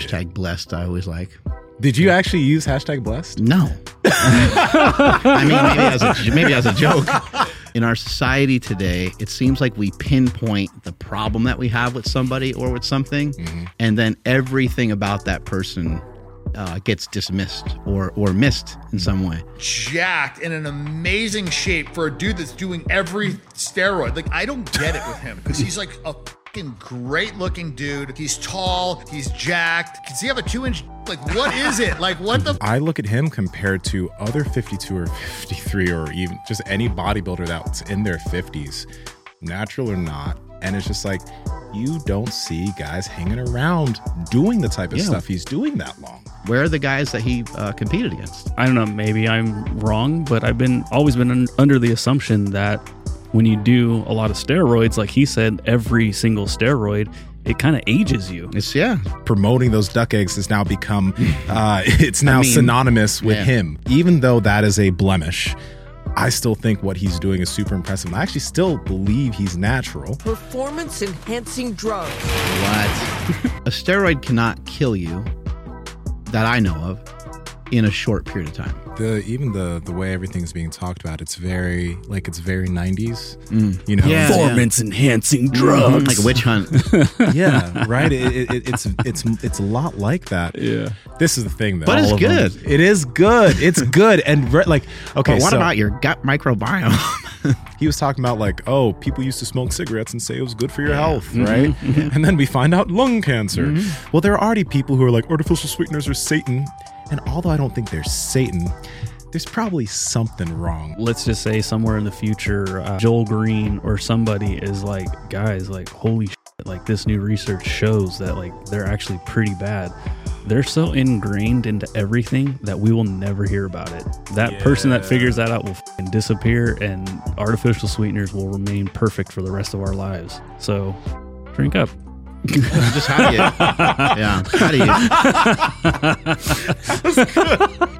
hashtag blessed. I always like. Did you actually use hashtag blessed? No. I mean, maybe as a maybe as a joke. In our society today, it seems like we pinpoint the problem that we have with somebody or with something, and then everything about that person uh, gets dismissed or or missed in some way. jacked in an amazing shape for a dude that's doing every steroid. Like I don't get it with him because he's like a fucking great looking dude. He's tall, he's jacked. Does he have a two inch? Like what is it? Like what the? I look at him compared to other 52 or 53 or even just any bodybuilder that's in their 50s, natural or not. And it's just like, you don't see guys hanging around doing the type of Yeah. stuff he's doing that long. Where are the guys that he uh, competed against? I don't know, maybe I'm wrong, but I've been always been un- under the assumption that when you do a lot of steroids, like he said, every single steroid, it kind of ages you. It's yeah, Promoting those duck eggs has now become, uh, it's now mean, synonymous with yeah. him. Even though that is a blemish, I still think what he's doing is super impressive. I actually still believe he's natural. Performance enhancing drugs. what? a steroid cannot kill you that I know of in a short period of time. the even the the way everything's being talked about it's very like it's very 90s mm. you know? Yeah. Performance enhancing mm-hmm. drugs. like a witch hunt. yeah right? It, it, it- it's it's it's a lot like that. Yeah. this is the thing though. But it's All of them- good. it is good. It's good. And re- like okay but what so about your gut microbiome? he was talking about like oh people used to smoke cigarettes and say it was good for your health mm-hmm. right? And then we find out lung cancer. Mm-hmm. Well there are already people who are like artificial sweeteners are satan and although i don't think they're satan there's probably something wrong Let's just say somewhere in the future, uh, Joel Greene or somebody is like, guys, like, holy shit, like this new research shows that like they're actually pretty bad. They're so ingrained into everything that we will never hear about it. That person that figures that out will disappear, and artificial sweeteners will remain perfect for the rest of our lives. So, drink up. Just how do you? Yeah, how do you?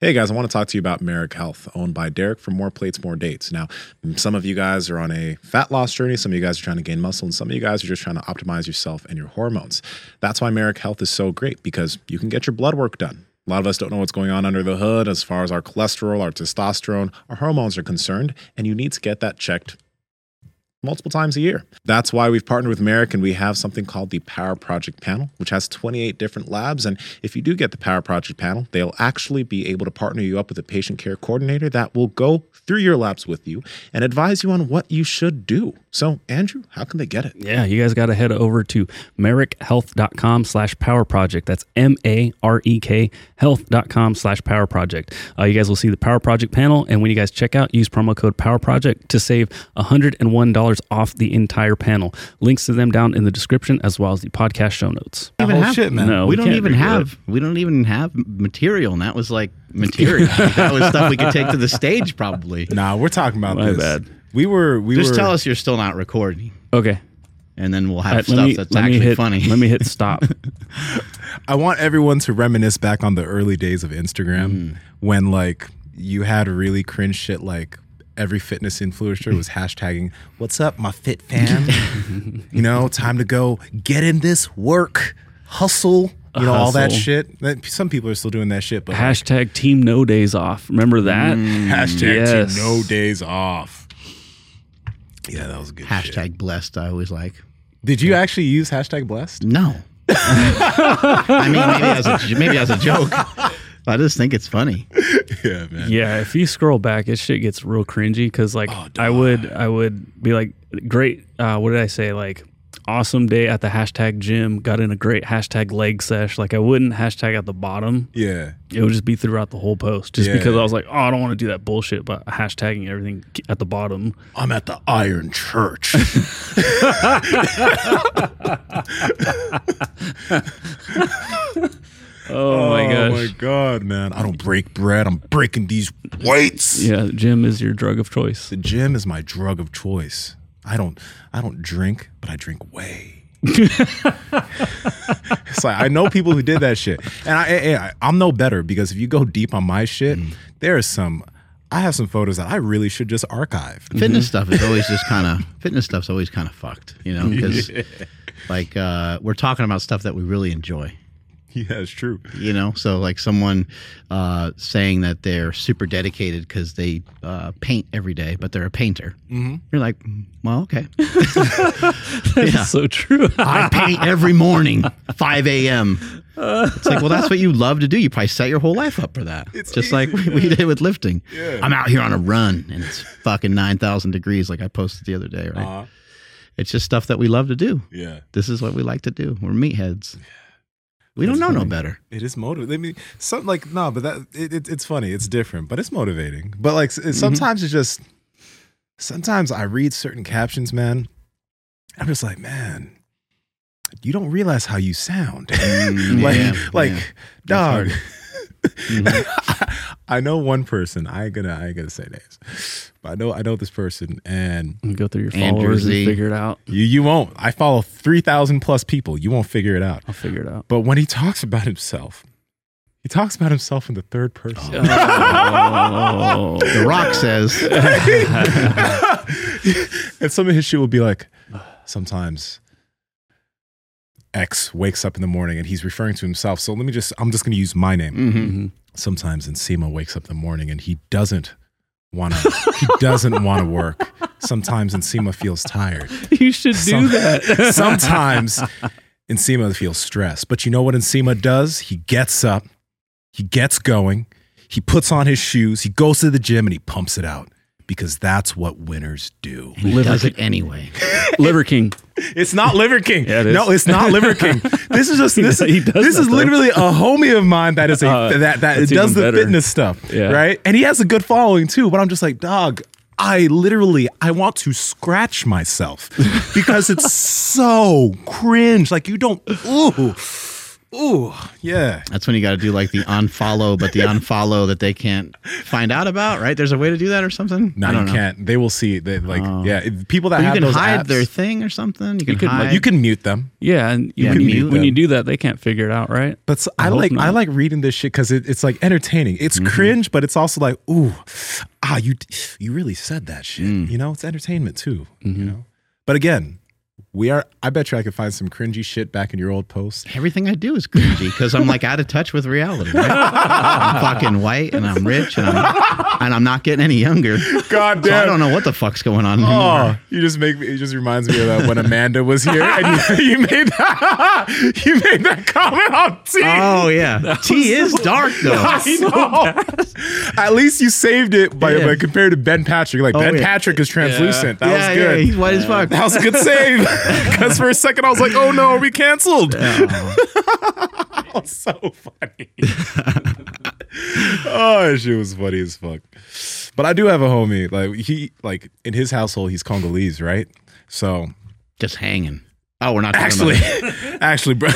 Hey guys, I want to talk to you about Marek Health, owned by Derek for More Plates, More Dates. Now, some of you guys are on a fat loss journey, some of you guys are trying to gain muscle, and some of you guys are just trying to optimize yourself and your hormones. That's why Marek Health is so great because you can get your blood work done. A lot of us don't know what's going on under the hood as far as our cholesterol, our testosterone, our hormones are concerned, and you need to get that checked multiple times a year. That's why we've partnered with Marek and we have something called the Power Project Panel, which has 28 different labs. And if you do get the Power Project Panel, they'll actually be able to partner you up with a patient care coordinator that will go through your labs with you and advise you on what you should do. So, Andrew, how can they get it? Yeah, you guys got to head over to marekhealth.com slash power project. That's M A R E K health.com slash power project. Uh, you guys will see the power project panel. And when you guys check out, use promo code power project to save $101 off the entire panel. Links to them down in the description as well as the podcast show notes. even whole have, shit, man. No, we, we don't even review have. We don't even have material, and that was like material. that was stuff we could take to the stage, probably. Nah, we're talking about My this. bad. We were, we Just were. tell us you're still not recording, Okay. and then we'll have right, stuff let me, that's actually hit, funny. Let me hit stop. I want everyone to reminisce back on the early days of Instagram Mm. when like you had really cringe shit like every fitness influencer was hashtagging what's up my fit fam you know time to go get in this work hustle you know all that Hustle. shit That- some people are still doing that shit but like, Hashtag team no days off. Remember that? hashtag yes. to no days off yeah that was good shit. Hashtag blessed. I always like. did you actually use hashtag blessed No. I mean, maybe as a maybe as a joke. I just think it's funny. yeah man Yeah, if you scroll back, it shit gets real cringy because like Oh, I would I would be like great. Uh, what did I say? Like awesome day at the hashtag gym. Got in a great hashtag leg sesh. Like I wouldn't hashtag at the bottom. yeah It would just be throughout the whole post, just Yeah. because I was like, oh, I don't want to do that bullshit, but hashtagging everything at the bottom. i'm at the iron church Oh, my Oh my god, man! I don't break bread. I'm breaking these weights. Yeah, the gym is your drug of choice. The gym is my drug of choice. I don't. I don't drink, but I drink way. it's like I know people who did that shit, and I, I, I'm no better because if you go deep on my shit, there is some. I have some photos that I really should just archive. Fitness stuff is always just kind of fitness stuff's always kind of fucked, you know, because like uh, we're talking about stuff that we really enjoy. Yeah, it's true. you know so like someone uh, saying that they're super dedicated because they uh, paint every day but they're a painter Mhm. you're like "Mm, well okay That's Yeah. so true. i paint every morning 5 a.m it's like well that's what you love to do you probably set your whole life up for that It's just like we, we did with lifting Yeah. i'm out here on a run and it's fucking 9000 degrees like i posted the other day right Uh-huh. it's just stuff that we love to do Yeah. this is what we like to do we're meatheads we don't That's know no better It is motivating. I mean, some like no, but that it, it, it's funny. It's different, but it's motivating. But like s- mm-hmm. sometimes it's just. Sometimes I read certain captions, man. I'm just like, man, you don't realize how you sound. Mm, like, yeah, like, yeah. dog. Mhm. I know one person. I ain't gonna. I ain't gonna say names, but I know. I know this person, and And go through your Andrew followers and figure it out. you you won't. I follow three thousand plus people. You won't figure it out. I'll figure it out. But when he talks about himself, he talks about himself in the third person. Oh. the rock says and some of his shit will be like, sometimes X wakes up in the morning and he's referring to himself. So let me just, I'm just going to use my name. Mhm. Mhm. Sometimes Nsima wakes up in the morning and he doesn't want to, he doesn't want to work. Sometimes Nsima feels tired. You should do Some- that. Sometimes Nsima feels stressed. But you know what Nsima does? He gets up, he gets going, he puts on his shoes, he goes to the gym and he pumps it out because that's what winners do. he Liver does it anyway. Liver King. It's not Liver King. Yeah, it is. No, it's not Liver King. This is just this. He does this that, is though. literally a homie of mine that is a Uh, that that does the better. fitness stuff, Yeah. right? And he has a good following too. But I'm just like, dog. I literally I want to scratch myself because it's so cringe. Like you don't. Ooh, ooh, yeah. That's when you got to do like the unfollow, but the unfollow that they can't find out about, right? There's a way to do that or something. No, I you don't know. can't. They will see. They like, Oh. yeah. if people that But you can those hide apps, their thing or something. You can, can, like, hide. you can mute them. Yeah, and you, Yeah, when, mute you, when you do that, they can't figure it out, right? But s- I I, hope like I like reading this shit because it, it's like entertaining. It's mm-hmm. cringe, but it's also like, ooh, ah, you you really said that shit. Mm. You know, it's entertainment too. You mm-hmm. know, but again, we are. I bet you I could find some cringy shit back in your old posts. Everything I do is cringy because I'm like out of touch with reality. Right? I'm fucking white and I'm rich and I'm, and I'm not getting any younger. God damn So I don't know what the fuck's going on anymore. Oh, you just make me. It just reminds me of that when Amanda was here and you, you made that. You made that comment on T. Oh yeah, tea is dark though. I know. At least you saved it by, Yeah. by compared to Ben Patrick. Like Oh, Ben yeah. Patrick is translucent. That yeah, was good. yeah, he's white as fuck. That was a good save. Because for a second I was like, oh no, are we canceled? that was so funny. oh, she was funny as fuck. But I do have a homie. Like he like in his household, he's Congolese, right? So Just hanging. Oh, we're not talking actually about actually bro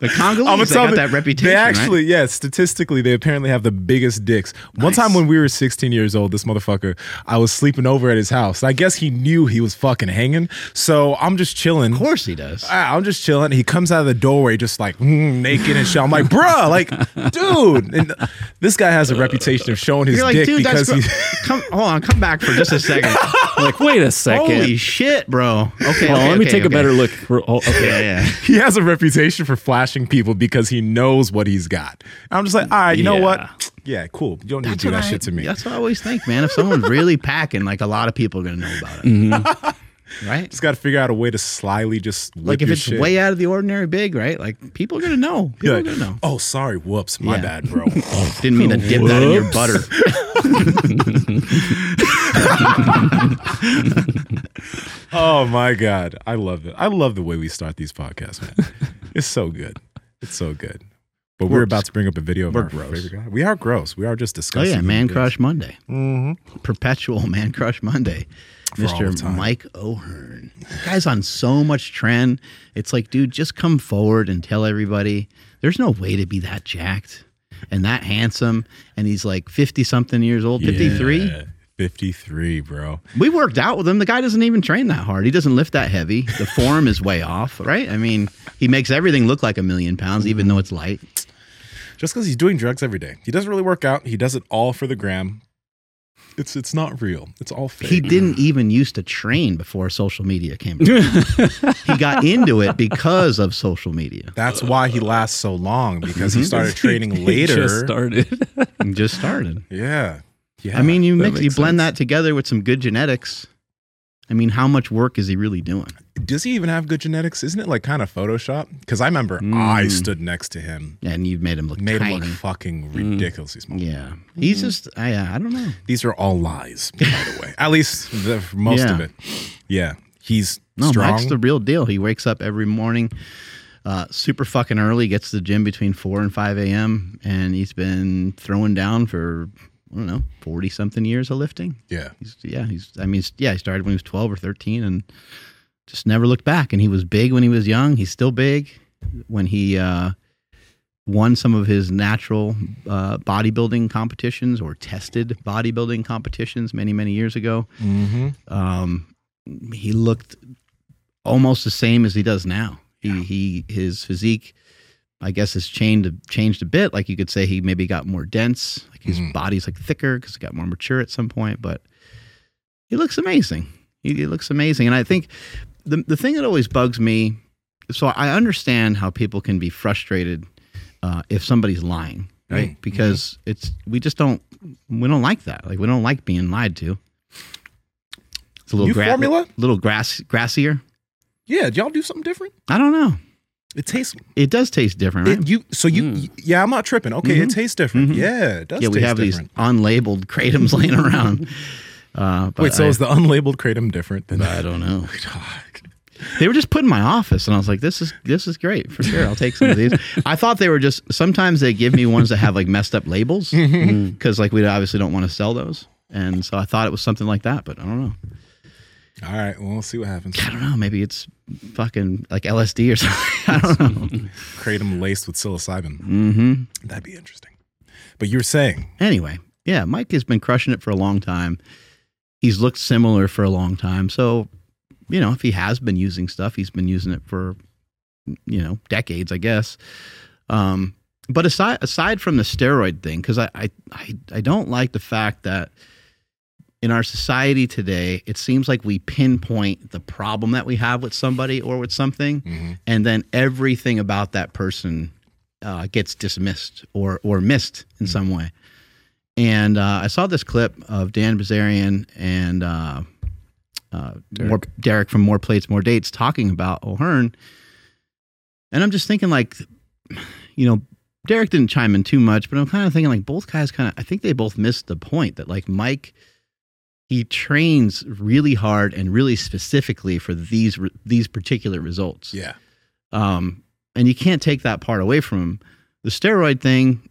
the Congolese. They got that reputation. They right? actually, yeah, statistically, they apparently have the biggest dicks. One time when we were 16 years old, this motherfucker, I was sleeping over at his house. I guess he knew he was fucking hanging. So I'm just chilling. Of course he does. I- I'm just chilling. He comes out of the doorway just like mm, naked and shit. I'm like, bruh, like, dude. And this guy has a reputation of showing his You're like, dick dude, that's because he. come. Hold on, come back for just a second. Like, wait a second. Holy shit, bro. Okay, on, okay, let me okay, take a better look. For, oh, okay. Yeah, yeah. He has a reputation for flashing people because he knows what he's got. I'm just like, all right, you know what? Yeah, cool. You don't need to do that I- shit to me. That's what I always think, man. If someone's really packing, like a lot of people are gonna know about it, Mm-hmm. right? Just got to figure out a way to slyly just Like if it's shit. way out of the ordinary big, right? Like people are gonna know. People You're gonna know. Oh, sorry. Whoops. My Yeah. bad, bro. Didn't mean to dip that in your butter. oh my god, I love it. I love the way we start these podcasts, man. It's so good. It's so good. But we're, We're about to bring up a video of we're our gross. favorite guy. We are gross. We are just discussing. Oh yeah, Man Crush Monday, beings. perpetual Man Crush Monday. For Mr. Mike O'Hearn. That guy's on so much tren. It's like, dude, just come forward and tell everybody there's no way to be that jacked and that handsome. And he's like 50 something years old, 53. Yeah, 53, bro. We worked out with him. The guy doesn't even train that hard. He doesn't lift that heavy. The form is way off, right? I mean, he makes everything look like a million pounds, even though it's light. Just because he's doing drugs every day. He doesn't really work out. He does it all for the gram. It's it's not real. It's all fake. He didn't even used to train before social media came. he got into it because of social media. That's why he lasts so long because he mm-hmm. started training later. Just started. He just started. yeah. Yeah. I mean, you mix, you blend sense. that together with some good genetics. I mean, how much work is he really doing? does he even have good genetics? Isn't it like kind of Photoshop? Because I remember I stood next to him, And you've made him look made tiny. him look fucking ridiculously small. yeah, he's just. I, uh, I don't know. These are all lies, by the way. At least the, most of it. Yeah. He's No, strong. Mike's the real deal. He wakes up every morning, uh, super fucking early, gets to the gym between four and five a.m. and he's been throwing down for I don't know forty something years of lifting. yeah. He's yeah, he's I mean, he's- yeah, he started when he was twelve or thirteen and just never looked back. And he was big when he was young. He's still big. When he uh, won some of his natural uh, bodybuilding competitions or tested bodybuilding competitions many many years ago, Mm-hmm. um, he looked almost the same as he does now. He he his physique. I guess has changed changed a bit. Like you could say, he maybe got more dense. Like his Mhm. body's like thicker because he got more mature at some point. But he looks amazing. He, he looks amazing, and I think the the thing that always bugs me. So I understand how people can be frustrated uh, if somebody's lying, right? Mm, Because it's we just don't we don't like that. Like we don't like being lied to. It's a little New formula? little grass grassier. Yeah. Did y'all do something different? I don't know. It tastes. It does taste different, right? It, you so you yeah I'm not tripping okay it tastes different Mhm. yeah it does yeah, we have different. these unlabeled kratoms laying around. Uh, but wait so I, is the unlabeled kratom different than I don't know. They were just put in my office, and I was like, "This is this is great for sure. I'll take some of these." I thought they were just. Sometimes they give me ones that have like messed up labels Mm-hmm. because like we obviously don't want to sell those, and so I thought it was something like that, but I don't know. All right well we'll see what happens I don't know. Maybe it's fucking like LSD or something. I don't know. kratom laced with psilocybin hmm that'd be interesting but you were saying Anyway, yeah, Mike has been crushing it for a long time. He's looked similar for a long time. So, you know, if he has been using stuff, he's been using it for, you know, decades, I guess. Um, but aside aside from the steroid thing, because I, I I I don't like the fact that in our society today, it seems like we pinpoint the problem that we have with somebody or with something, Mhm. and then everything about that person uh, gets dismissed or or missed in some way. And uh, I saw this clip of Dan Bilzerian and uh, uh, Derek. More, Derek from More Plates, More Dates talking about O'Hearn. And I'm just thinking, like, you know, Derek didn't chime in too much, but I'm kind of thinking, like, both guys kind of, I think they both missed the point that, like, Mike, he trains really hard and really specifically for these these particular results. yeah Um, and you can't take that part away from him. The steroid thing,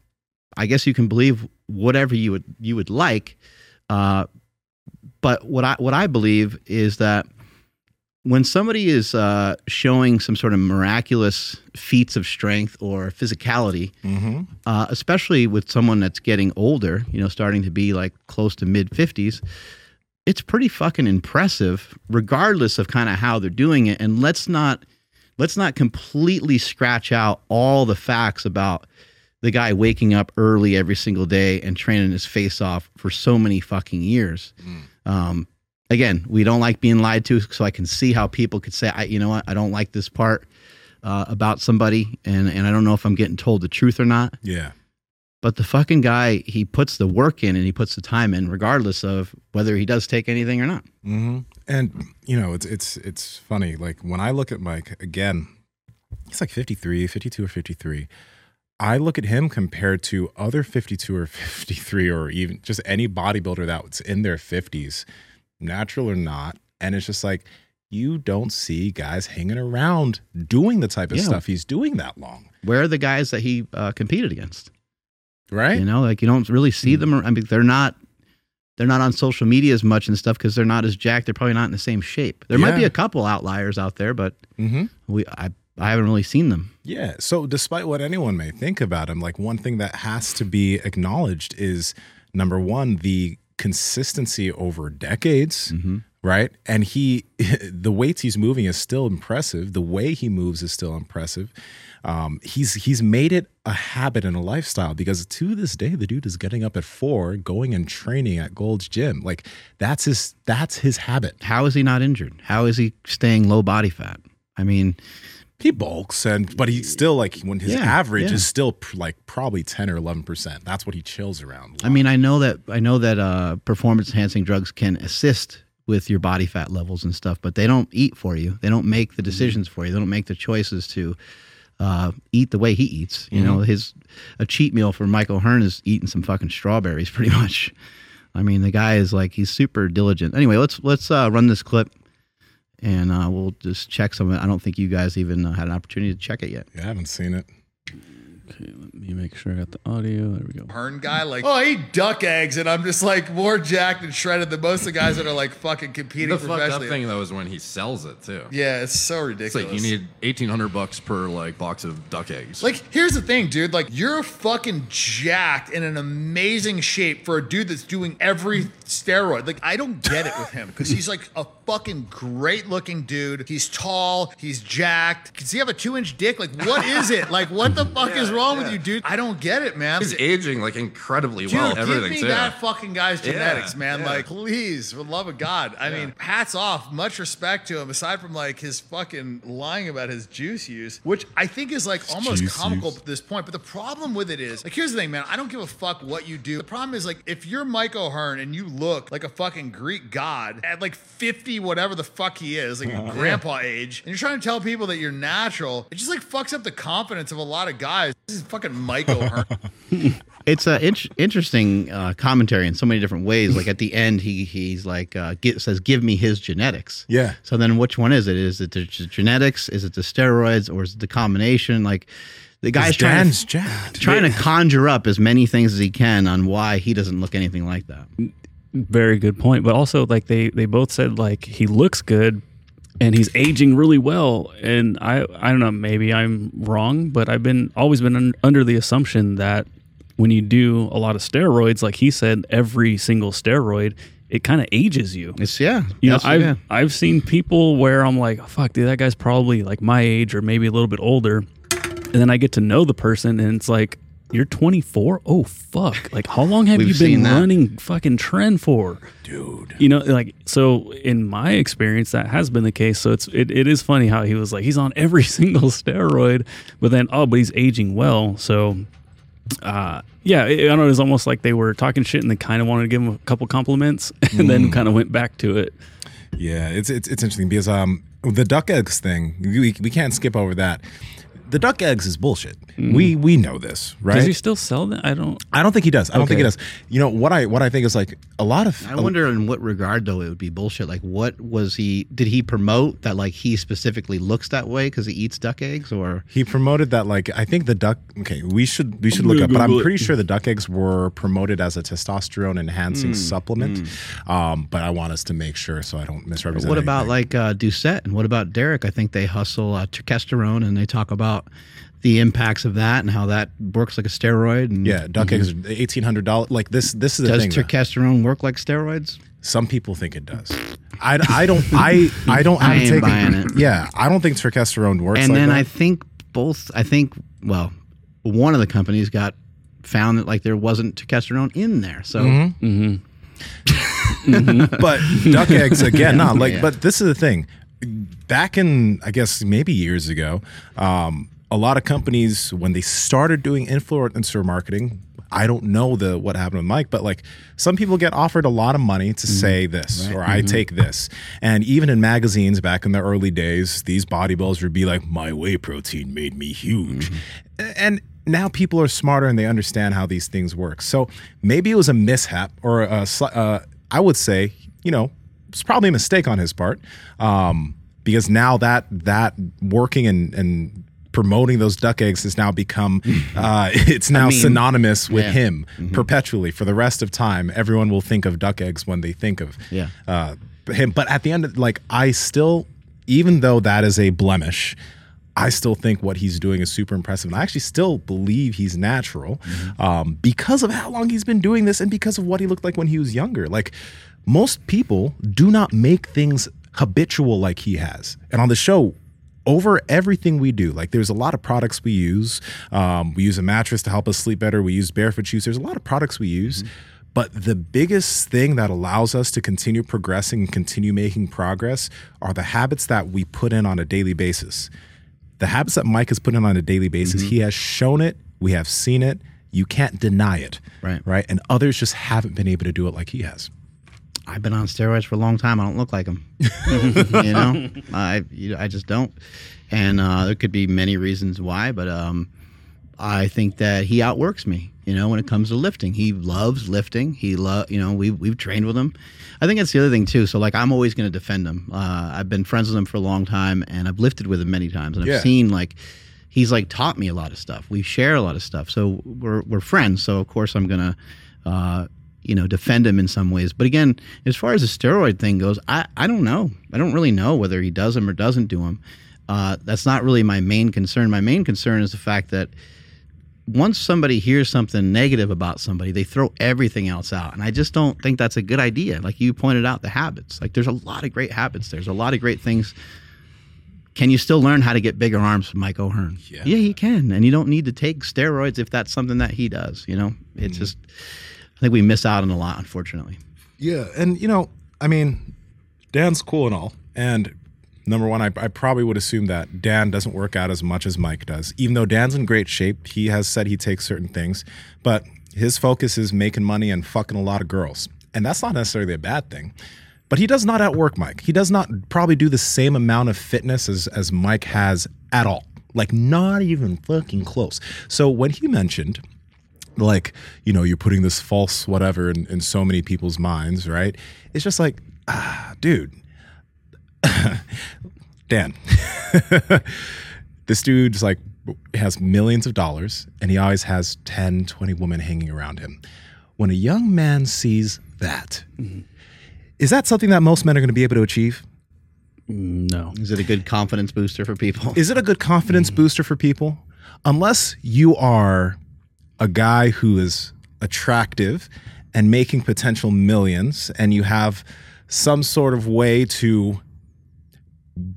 I guess you can believe whatever you would you would like. Uh, but what I what I believe is that when somebody is uh, showing some sort of miraculous feats of strength or physicality, mm-hmm. uh, especially with someone that's getting older, you know, starting to be like close to mid 50s, it's pretty fucking impressive, regardless of kind of how they're doing it. And let's not let's not completely scratch out all the facts about the guy waking up early every single day and training his face off for so many fucking years. Um, again, we don't like being lied to, so I can see how people could say, I, you know what, I don't like this part uh, about somebody, and and I don't know if I'm getting told the truth or not. yeah But the fucking guy, he puts the work in and he puts the time in, regardless of whether he does take anything or not. hmm And you know, it's it's it's funny. Like when I look at Mike again, he's like 53, 52 or 53. I look at him compared to other 52 or 53 or even just any bodybuilder that's in their 50s, natural or not. And it's just like you don't see guys hanging around doing the type of Yeah. stuff he's doing that long. Where are the guys that he uh, competed against? Right? You know, like you don't really see them. I mean, they're not they're not on social media as much and stuff because they're not as jacked. They're probably not in the same shape. There might be a couple outliers out there, but mm-hmm. we I I haven't really seen them. Yeah. So, despite what anyone may think about him, like one thing that has to be acknowledged is number one, the consistency over decades, right? And he, the weights he's moving is still impressive. The way he moves is still impressive. Um, he's he's made it a habit and a lifestyle because to this day the dude is getting up at four, going and training at Gold's Gym. Like that's his that's his habit. How is he not injured? How is he staying low body fat? I mean, He bulks and but he's still like when his Yeah, average yeah. is still pr- like probably ten or eleven percent. That's what he chills around. I mean, I know that I know that uh, performance enhancing drugs can assist with your body fat levels and stuff, but they don't eat for you. They don't make the decisions for you. They don't make the choices to uh, eat the way he eats. You know, his a cheat meal for Mike O'Hearn is eating some fucking strawberries, pretty much. I mean, the guy is like he's super diligent. Anyway, let's let's uh, run this clip, and uh, we'll just check some of it. I don't think you guys even uh, had an opportunity to check it yet. yeah, I haven't seen it. Okay, let me make sure I got the audio. There we go. Hearn guy, like, oh, I eat duck eggs, and I'm just like more jacked and shredded than most of the guys that are like fucking competing The fucked up professionally. thing though is when he sells it too. Yeah, it's so It's ridiculous. like you need eighteen hundred bucks per like box of duck eggs. Like, here's the thing, dude. Like, you're fucking jacked in an amazing shape for a dude that's doing every steroid. Like, I don't get it with him because he's like a fucking great looking dude. He's tall, he's jacked. Does he have a two inch dick? Like, what is it? Like, what the fuck is wrong with you, dude? I don't get it, man. he's aging like incredibly Dude, well. give me too. that fucking guy's genetics, Yeah, man. yeah. Like, please, for the love of God. I mean, hats off. Much respect to him. Aside from like his fucking lying about his juice use, which I think is like almost juice comical use. at this point. But the problem with it is, like, here's the thing, man. I don't give a fuck what you do. The problem is, like, if you're Mike O'Hearn and you look like a fucking Greek god at like 50, whatever the fuck he is, like Uh-huh. grandpa age, and you're trying to tell people that you're natural, it just like fucks up the confidence of a lot of guys. This is fucking Mike O'Hearn. It's an int- interesting uh, commentary in so many different ways. Like at the end, he he's like uh, get, says, "Give me his genetics." Yeah. So then, which one is it? Is it the g- genetics? Is it the steroids? Or is it the combination? Like the guy's trying to, jacked. trying to conjure up as many things as he can on why he doesn't look anything like that. Very good point. But also, like they they both said, like he looks good and he's aging really well. And I I don't know, maybe I'm wrong, but I've been always been un- under the assumption that when you do a lot of steroids, like he said, every single steroid it kind of ages you. It's yeah. You know, I've yeah. I've seen people where I'm like, oh, fuck, dude, that guy's probably like my age or maybe a little bit older, and then I get to know the person, and it's like, you're 24. Oh fuck! Like, how long have We've you been running fucking tren for, dude? You know, like, so in my experience, that has been the case. So it's it, it is funny how he was like, he's on every single steroid, but then oh, but he's aging well. So uh, yeah, it, I don't know. It was almost like they were talking shit and they kind of wanted to give him a couple compliments and then kind of went back to it. Yeah, it's it's it's interesting because um the duck eggs thing we we can't skip over that. The duck eggs is bullshit. We we know this, right? Does he still sell them? I don't. I don't think he does. I don't think he does. You know what I what I think is like a lot of I wonder in what regard though it would be bullshit. Like, what was he? Did he promote that? Like, he specifically looks that way because he eats duck eggs, or He promoted that like I think the duck. Okay, we should we should look up, but I'm pretty sure the duck eggs were promoted as a testosterone enhancing supplement. Um, but I want us to make sure so I don't misrepresent. what about anything. like uh, Doucette and what about Derek? I think they hustle uh, testosterone and they talk about the impacts of that and how that works like a steroid. And yeah, duck eggs are mhm. eighteen hundred dollars. Like this this is the does thing. though. testosterone work like steroids? Some people think it does. I, I don't I I don't I have ain't taken, buying it. Yeah, I don't think testosterone works. and like then that. I think both. I think well, one of the companies got found that like there wasn't testosterone in there. So Mm-hmm. mm-hmm. mm-hmm. but duck eggs again, not like. Yeah. But this is the thing. Back in, I guess maybe years ago, um, a lot of companies when they started doing influencer marketing. I don't know the what happened with Mike, but like some people get offered a lot of money to say this or I take this, and even in magazines back in the early days, these bodybuilders would be like, "My whey protein made me huge," and now people are smarter and they understand how these things work. So maybe it was a mishap or a, uh, I would say, you know, it's probably a mistake on his part um, because now that that working and and promoting those duck eggs has now become uh, it's now meme. synonymous with Yeah. him perpetually for the rest of time. Everyone will think of duck eggs when they think of Yeah. uh, him. But at the end, of, like I still, even though that is a blemish. I still think what he's doing is super impressive. And I actually still believe he's natural um, because of how long he's been doing this and because of what he looked like when he was younger. Like most people do not make things habitual like he has. And on the show, over everything we do. Like there's a lot of products we use. Um, we use a mattress to help us sleep better. We use barefoot shoes. There's a lot of products we use. But the biggest thing that allows us to continue progressing and continue making progress are the habits that we put in on a daily basis. The habits that Mike has put in on a daily basis, he has shown it, we have seen it, you can't deny it. Right. Right. And others just haven't been able to do it like he has. I've been on steroids for a long time. I don't look like them. you know, I you, I just don't. And uh, there could be many reasons why, but um, I think that he outworks me. You know, when it comes to lifting, he loves lifting. He love. You know, we have we've trained with him. I think that's the other thing too. So like, I'm always going to defend him. Uh, I've been friends with him for a long time, and I've lifted with him many times, and I've seen like. He's like taught me a lot of stuff. We share a lot of stuff, so we're we're friends. So of course I'm gonna uh, you know, defend him in some ways. But again, as far as the steroid thing goes, I, I don't know. I don't really know whether he does them or doesn't do them. Uh, that's not really my main concern. My main concern is the fact that once somebody hears something negative about somebody, they throw everything else out. And I just don't think that's a good idea. Like you pointed out, the habits. Like there's a lot of great habits. There's a lot of great things. Can you still learn how to get bigger arms from Mike O'Hearn? Yeah. yeah, you can. And you don't need to take steroids if that's something that he does. You know, it's just, I think we miss out on a lot, unfortunately. Yeah, and you know, I mean, Dan's cool and all, and number one, I, I probably would assume that Dan doesn't work out as much as Mike does. Even though Dan's in great shape, he has said he takes certain things, but his focus is making money and fucking a lot of girls, and that's not necessarily a bad thing. But he does not outwork Mike. He does not probably do the same amount of fitness as as Mike has at all. Like not even fucking close. So when he mentioned like you know you're putting this false whatever in, in so many people's minds right? It's just like ah dude. Dan. This dude's like has millions of dollars and he always has 10 20 women hanging around him. When a young man sees that is that something that most men are going to be able to achieve? No. Is it a good confidence booster for people? Is it a good confidence booster for people? Unless you are a guy who is attractive and making potential millions and you have some sort of way to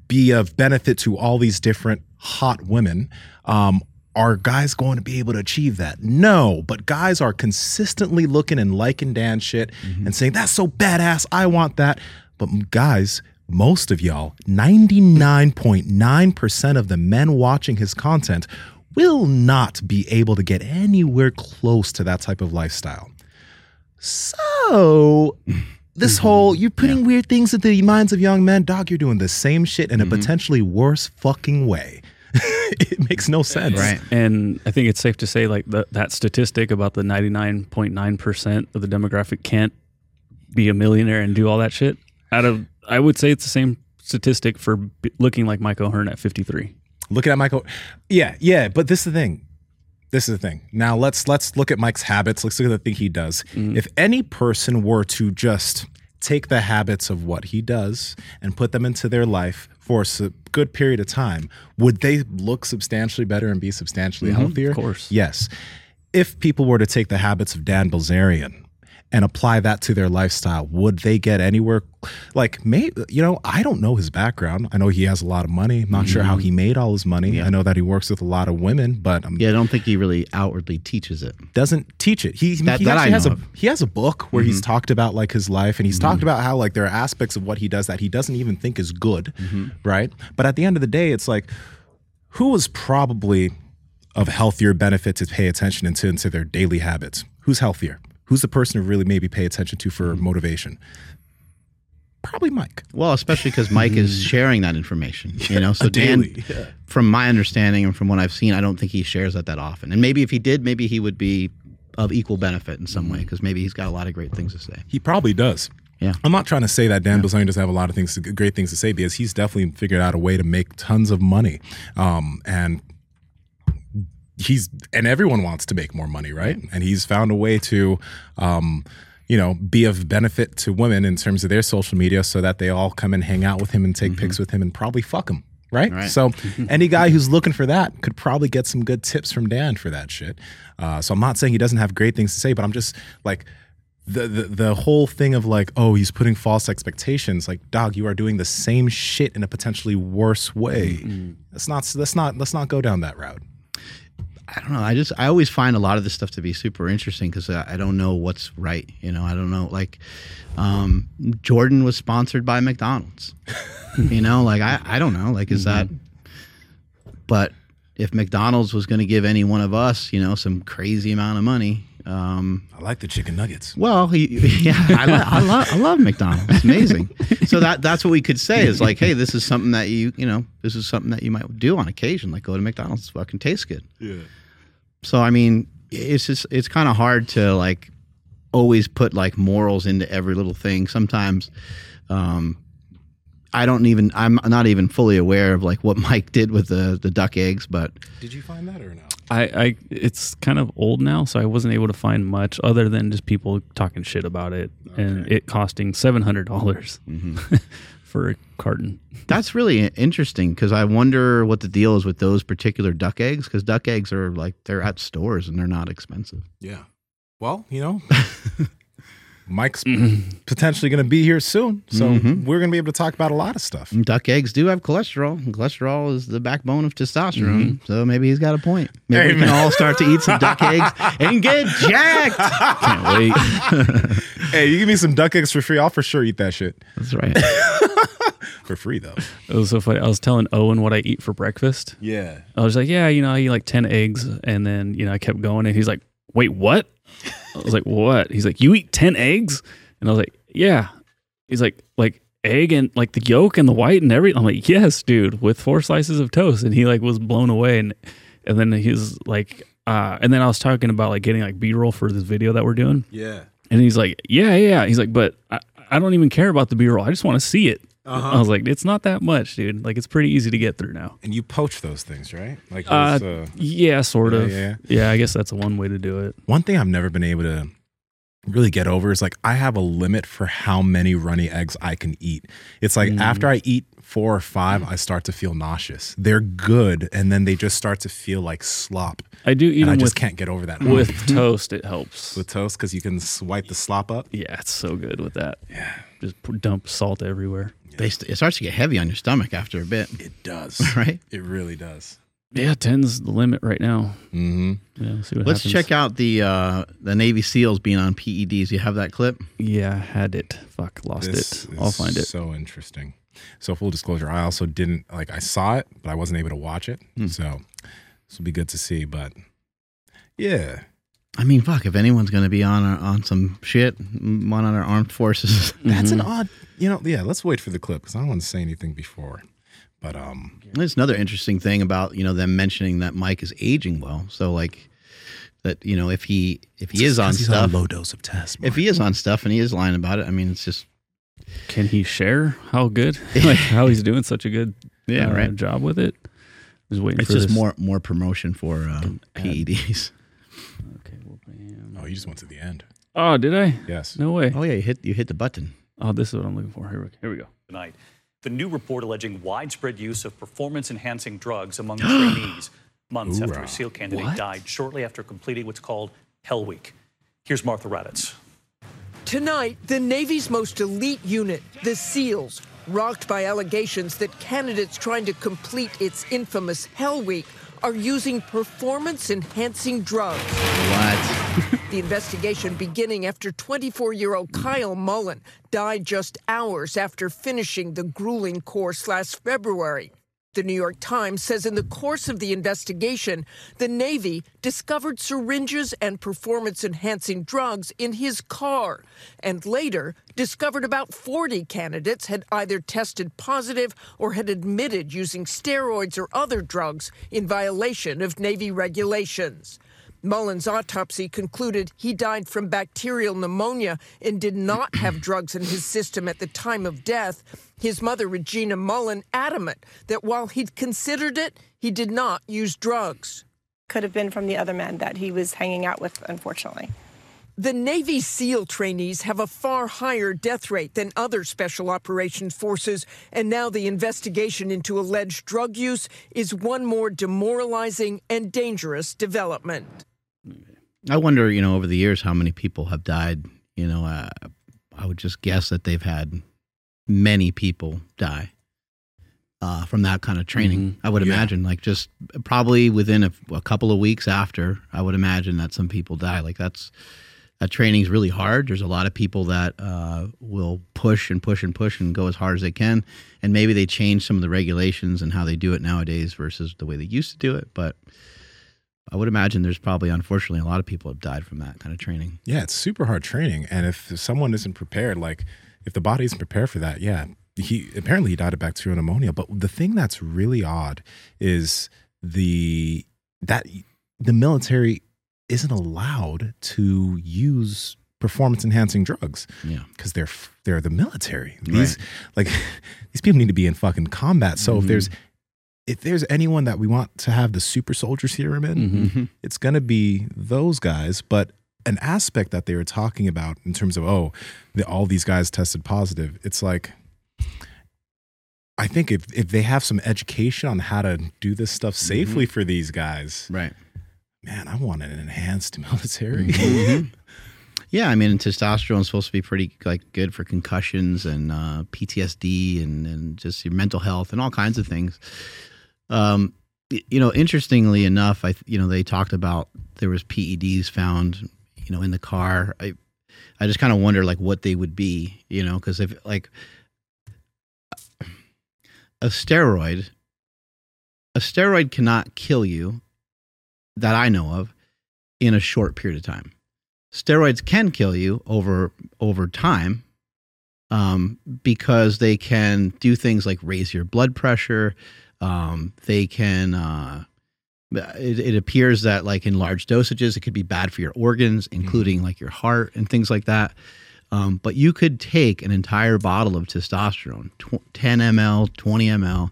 be of benefit to all these different hot women, um, are guys going to be able to achieve that? No, but guys are consistently looking and liking Dan shit and saying, that's so badass. I want that. But guys, most of y'all, 99.9% of the men watching his content will not be able to get anywhere close to that type of lifestyle. So, this whole you're putting weird things into the minds of young men, dog, you're doing the same shit in a mm-hmm. potentially worse fucking way. it makes no sense. Right. And I think it's safe to say, like the, that statistic about the 99.9% of the demographic can't be a millionaire and do all that shit. Out of, I would say it's the same statistic for b- looking like Mike O'Hearn at 53. Looking at Michael, yeah, yeah, but this is the thing. This is the thing. Now let's let's look at Mike's habits. Let's look at the thing he does. Mm-hmm. If any person were to just take the habits of what he does and put them into their life for a good period of time, would they look substantially better and be substantially mm-hmm, healthier? Of course. Yes. If people were to take the habits of Dan Bilzerian and apply that to their lifestyle, would they get anywhere? Like, may you know, I don't know his background. I know he has a lot of money. I'm not sure how he made all his money. I know that he works with a lot of women, but um, Yeah, I don't think he really outwardly teaches it. doesn't teach it. He, That- he that actually has know a. Mm-hmm. he has a book where he's talked about like his life and he's talked about how like there are aspects of what he does that he doesn't even think is good, Mm-hmm. right? But at the end of the day, it's like who is probably of healthier benefit to pay attention into into their daily habits? Who's healthier? Who's the person to really maybe pay attention to for Mm-hmm. motivation? Probably Mike. Well, especially because Mike is sharing that information. You know, so Dan, yeah. from my understanding and from what I've seen, I don't think he shares that that often. And maybe if he did, maybe he would be of equal benefit in some way because maybe he's got a lot of great things to say. He probably does. Yeah. I'm not trying to say that Dan Bilzerian doesn't have a lot of things, great things to say, because he's definitely figured out a way to make tons of money, um, and he's and everyone wants to make more money, right? And he's found a way to, um, you know, be of benefit to women in terms of their social media, so that they all come and hang out with him and take pics with him and probably fuck him. Right? Right. So, any guy who's looking for that could probably get some good tips from Dan for that shit. Uh, so, I'm not saying he doesn't have great things to say, but I'm just like, the, the the whole thing of like, oh, he's putting false expectations. Like, dog, you are doing the same shit in a potentially worse way. Let's not let's not let's not go down that route. I don't know. I just I always find a lot of this stuff to be super interesting because I, I don't know what's right. You know, I don't know. Like, um, Jordan was sponsored by McDonald's. you know, like I I don't know. Like, is that? But if McDonald's was going to give any one of us, you know, some crazy amount of money, um, I like the chicken nuggets. well, he, yeah, I, lo- I love I love McDonald's. It's amazing. so that that's what we could say is like, hey, this is something that you you know, this is something that you might do on occasion, like go to McDonald's, It's fucking tastes good. Yeah. So I mean, it's just it's kind of hard to like always put like morals into every little thing. Sometimes um I don't even I'm not even fully aware of like what Mike did with the the duck eggs, but Did you find that or no? I, I it's kind of old now, so I wasn't able to find much other than just people talking shit about it and it costing seven hundred dollars mm-hmm. for a carton. that's really interesting because I wonder what the deal is with those particular duck eggs because duck eggs are like they're at stores and they're not expensive. Yeah. Well, you know, Mike's mm-hmm. potentially going to be here soon, so mm-hmm. we're going to be able to talk about a lot of stuff. Duck eggs do have cholesterol. and cholesterol is the backbone of testosterone. Mm-hmm. So maybe he's got a point. Maybe we can all start to eat some duck eggs and get jacked. Can't wait. Hey, you give me some duck eggs for free, I'll for sure eat that shit That's right. for free though. it was so funny. I was telling Owen what I eat for breakfast. Yeah. I was like, yeah, you know, I eat like 10 eggs. And then, you know, I kept going and he's like, wait, what? I was like, what? He's like, you eat 10 eggs? And I was like, yeah. He's like, like egg and like the yolk and the white and everything. I'm like, yes, dude, with four slices of toast. And he like was blown away. And, and then he was like, uh, and then I was talking about like getting like B roll for this video that we're doing. Yeah. And he's like, yeah, yeah. He's like, but I, I don't even care about the B roll. I just want to see it. I was like, it's not that much, dude. Like, it's pretty easy to get through now. And you poach those things, right? Like Uh, uh, yeah, sort Yeah, of. yeah. Yeah, I guess that's one way to do it. one thing I've never been able to really get over is like I have a limit for how many runny eggs I can eat. It's like after I eat four or five, I start to feel nauseous. They're good, and then they just start to feel like slop. I do eat and I just with, can't get over that. with toast. It helps. with toast because you can swipe the slop up. yeah, it's so good with that. Yeah, just dump salt everywhere. They st- it starts to get heavy on your stomach after a bit, It does, right? It really does. Yeah, ten's the limit right now. Mm-hmm. Yeah, we'll see what Let's happens. check out the uh, the Navy SEALs being on PEDs. You have that clip? Yeah, I had it. Fuck, lost This it. I'll is find it. So interesting. So full disclosure, I also didn't like I saw it, but I wasn't able to watch it. Hmm. So this will be good to see. But yeah, I mean, fuck. If anyone's going to be on our, on some shit, one on our armed forces. that's Mm-hmm. an odd. You know, yeah. Let's wait for the clip because I don't want to say anything before. But um, There's another interesting thing about you know them mentioning that Mike is aging well. So like that you know if he if he is on stuff, low dose of test. if he is on stuff and he is lying about it, I mean it's just Can he share how good, like how he's doing such a good Yeah, uh, right. job with it? Just waiting it's for just this. more more promotion for uh, PEDs. Okay, well, bam. oh, you just went to the end. Oh, did I? Yes. No way. Oh yeah, you hit you hit the button. Oh, this is what I'm looking for. Here we, here we go. tonight. The new report alleging widespread use of performance enhancing drugs among trainees months after a SEAL candidate died shortly after completing what's called Hell Week. Here's Martha Raddatz. Tonight, the Navy's most elite unit, the SEALs, rocked by allegations that candidates trying to complete its infamous Hell Week are using performance enhancing drugs. What? The investigation beginning after 24 year old Kyle Mullen died just hours after finishing the grueling course last February. The New York Times says in the course of the investigation, the Navy discovered syringes and performance enhancing drugs in his car, and later discovered about 40 candidates had either tested positive or had admitted using steroids or other drugs in violation of Navy regulations. Mullen's autopsy concluded he died from bacterial pneumonia and did not have drugs in his system at the time of death. His mother, Regina Mullen, adamant that while he'd considered it, he did not use drugs. could have been from the other men that he was hanging out with, unfortunately. The Navy SEAL trainees have a far higher death rate than other special operations forces, and now the investigation into alleged drug use is one more demoralizing and dangerous development. I wonder, you know, over the years how many people have died, you know, uh, I would just guess that they've had many people die uh, from that kind of training. I would Yeah. imagine, like just probably within a, a couple of weeks after, I would imagine that some people die. Like that's that training is really hard. There's a lot of people that uh, will push and push and push and go as hard as they can, and maybe they change some of the regulations and how they do it nowadays versus the way they used to do it. But I would imagine there's probably, unfortunately, a lot of people have died from that kind of training. Yeah, it's super hard training, and if someone isn't prepared, like if the body isn't prepared for that, yeah, he apparently he died of bacterial pneumonia. But the thing that's really odd is the that the military isn't allowed to use performance enhancing drugs Yeah. because they're they're the military. These like these people need to be in fucking combat. So if mm-hmm. there's if there's anyone that we want to have the super soldier serum in, mm-hmm. Mm-hmm. it's going to be those guys. But an aspect that they were talking about in terms of oh, the, all these guys tested positive. It's like I think if if they have some education on how to do this stuff mm-hmm. safely for these guys, Right. man, I want an enhanced military. Yeah, I mean, testosterone is supposed to be pretty like good for concussions and uh, PTSD and and just your mental health and all kinds of things. Um, you know, interestingly enough, I you know they talked about there was PEDs found, you know, in the car. I I just kind of wonder like what they would be, you know, because if like a steroid, a steroid cannot kill you that I know of in a short period of time steroids can kill you over over time um, because they can do things like raise your blood pressure. Um, they can. Uh, it, it appears that like in large dosages, it could be bad for your organs, including like your heart and things like that. Um, but you could take an entire bottle of testosterone, tw- 10 ml, 20 ml,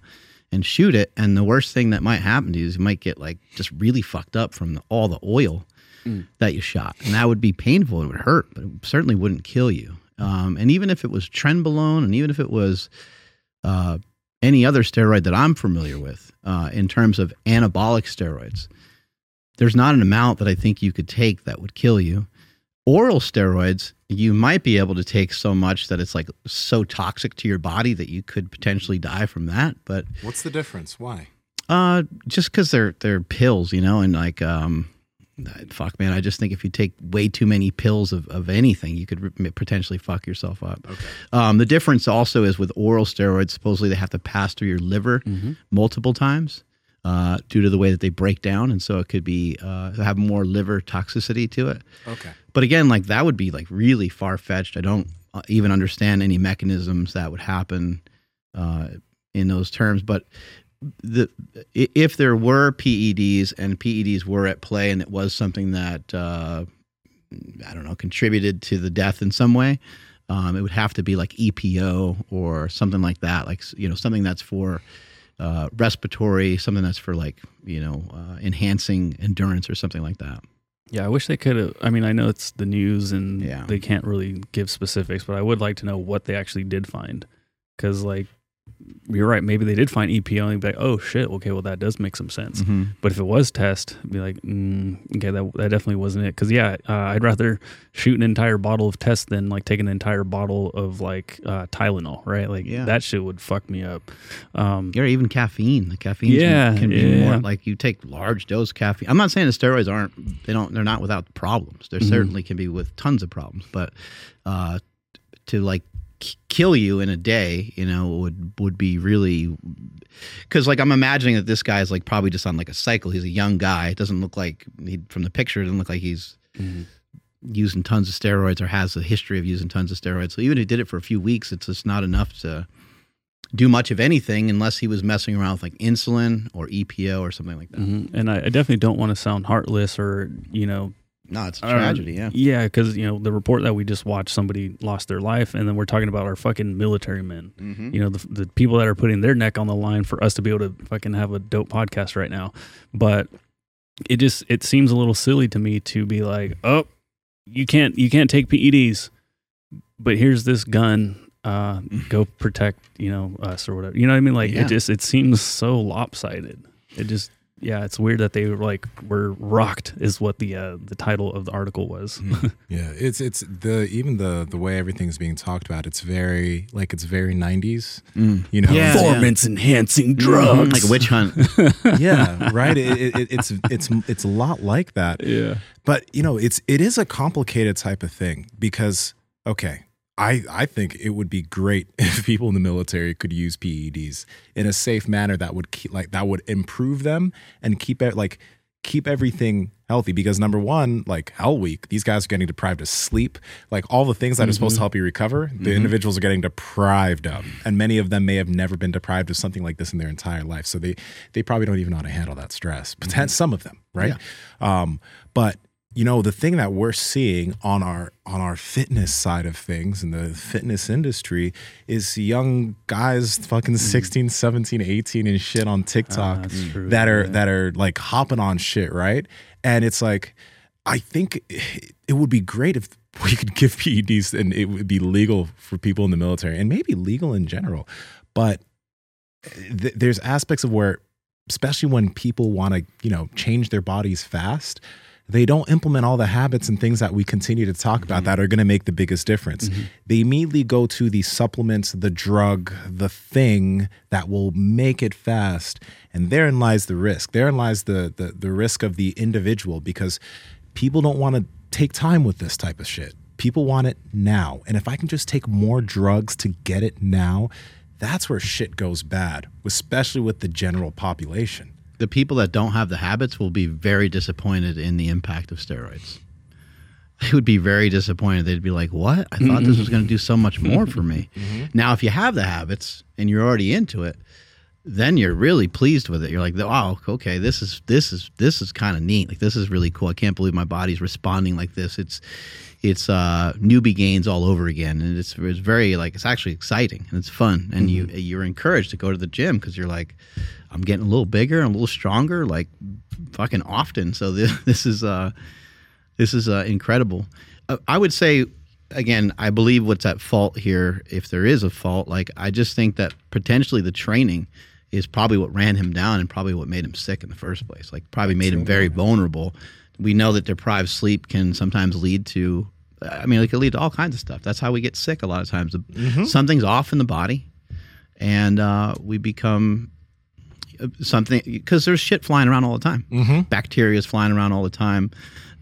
and shoot it. And the worst thing that might happen to you is you might get like just really fucked up from the, all the oil that you shot. And that would be painful. It would hurt, but it certainly wouldn't kill you. Um, and even if it was trenbolone and even if it was uh, any other steroid that I'm familiar with uh, in terms of anabolic steroids, there's not an amount that I think you could take that would kill you. Oral steroids, you might be able to take so much that it's like so toxic to your body that you could potentially die from that. But What's the difference? Why? uh, just because they're they're pills, you know, and like um, fuck, man, I just think if you take way too many pills of, of anything, you could re- potentially fuck yourself up. Okay. Um, the difference also is with oral steroids, supposedly they have to pass through your liver multiple times. Uh, due to the way that they break down, and so it could be uh, have more liver toxicity to it. Okay. But again, like that would be like really far fetched. I don't uh, even understand any mechanisms that would happen uh, in those terms. But the if there were PEDs and PEDs were at play, and it was something that uh, I don't know contributed to the death in some way, um, it would have to be like EPO or something like that. Like you know something that's for uh, respiratory, something that's for like you know uh, enhancing endurance or something like that. Yeah, I wish they could have. I mean, I know it's the news and Yeah. they can't really give specifics, but I would like to know what they actually did find. Because, like, you're right. Maybe they did find EPO and be like, oh, shit. Okay, well, that does make some sense. But if it was test, I'd be like, mm, okay, that, that definitely wasn't it. Because, yeah, uh, I'd rather shoot an entire bottle of test than, like, take an entire bottle of, like, uh, Tylenol, right? Like, Yeah. that shit would fuck me up. Um, Or even caffeine. The caffeine Yeah, can be yeah. more like you take large dose caffeine. I'm not saying the steroids aren't they don't they're not without problems. There certainly can be with tons of problems, but uh, to like k- kill you in a day, you know, would would be really because like I'm imagining that this guy is like probably just on like a cycle. He's a young guy. It doesn't look like he, from the picture. It doesn't look like he's using tons of steroids or has a history of using tons of steroids. So even if he did it for a few weeks, it's just not enough to do much of anything unless he was messing around with like insulin or EPO or something like that. mhm. And I, I definitely don't want to sound heartless or, you know, No, it's a tragedy. Yeah. Yeah, because you know the report that we just watched, somebody lost their life, and then we're talking about our fucking military men. Mm-hmm. You know, the, the people that are putting their neck on the line for us to be able to fucking have a dope podcast right now. But it just it seems a little silly to me to be like, oh, you can't you can't take PEDs, but here's this gun. Uh, go protect you know us or whatever. You know what I mean? Like Yeah. it just it seems so lopsided. It just yeah, it's weird that they were like were rocked is what the uh, the title of the article was. Yeah, it's it's the even the the way everything's being talked about. It's very like it's very '90s. You know, Yeah. Performance enhancing Mhm, drugs, like a witch hunt. yeah, right. It, it, it- it's it's it's a lot like that. Yeah. But you know, it's it is a complicated type of thing because okay, I I think it would be great if people in the military could use PEDs in a safe manner that would keep like that would improve them and keep it like keep everything healthy. Because number one like hell week these guys are getting deprived of sleep. Like all the things that are supposed to mm-hmm. help you recover the mm-hmm. individuals are getting deprived of. And many of them may have never been deprived of something like this in their entire life. So they they probably don't even know how to handle that stress. Poten- mm-hmm. some of them right? Um but you know the thing that we're seeing on our on our fitness side of things in the fitness industry is young guys fucking mm. 16 17 18 and shit on ah, tiktok that's true, that are that are like hopping on shit right? And it's like i think it would be great if we could give peds and it would be legal for people in the military and maybe legal in general. But eh, th- there's aspects of where especially when people want to you know change their bodies fast they don't implement all the habits and things that we continue to talk about that are going to make the biggest difference. Mm-hmm. They immediately go to the supplements the drug the thing that will make it fast and therein lies the risk. Therein lies the the, the risk of the individual because people don't want to take time with this type of shit. People want it now and if i can just take more drugs to get it now that's where shit goes bad especially with the general population the people that don't have the habits will be very disappointed in the impact of steroids. They would be very disappointed. They'd be like, "What? I thought this was going to do so much more for me." Mm-hmm. Now, if you have the habits and you're already into it, then you're really pleased with it. You're like, "Oh, okay, this is this is this is kind of neat. Like this is really cool. I can't believe my body's responding like this. It's it's uh newbie gains all over again. And it's it's very like it's actually exciting and it's fun. And you you're encouraged to go to the gym because you're like I'm getting a little bigger and a little stronger like fucking often. So this, this is uh this is uh, incredible. Uh, I would say again I believe what's at fault here if there is a fault like I just think that potentially the training is probably what ran him down and probably what made him sick in the first place like probably made him very vulnerable we know that deprived sleep can sometimes lead to i mean it can lead to all kinds of stuff. That's how we get sick a lot of times. Something's off in the body and uh, we become uh, something because there's shit flying around all the time. Bacteria is flying around all the time.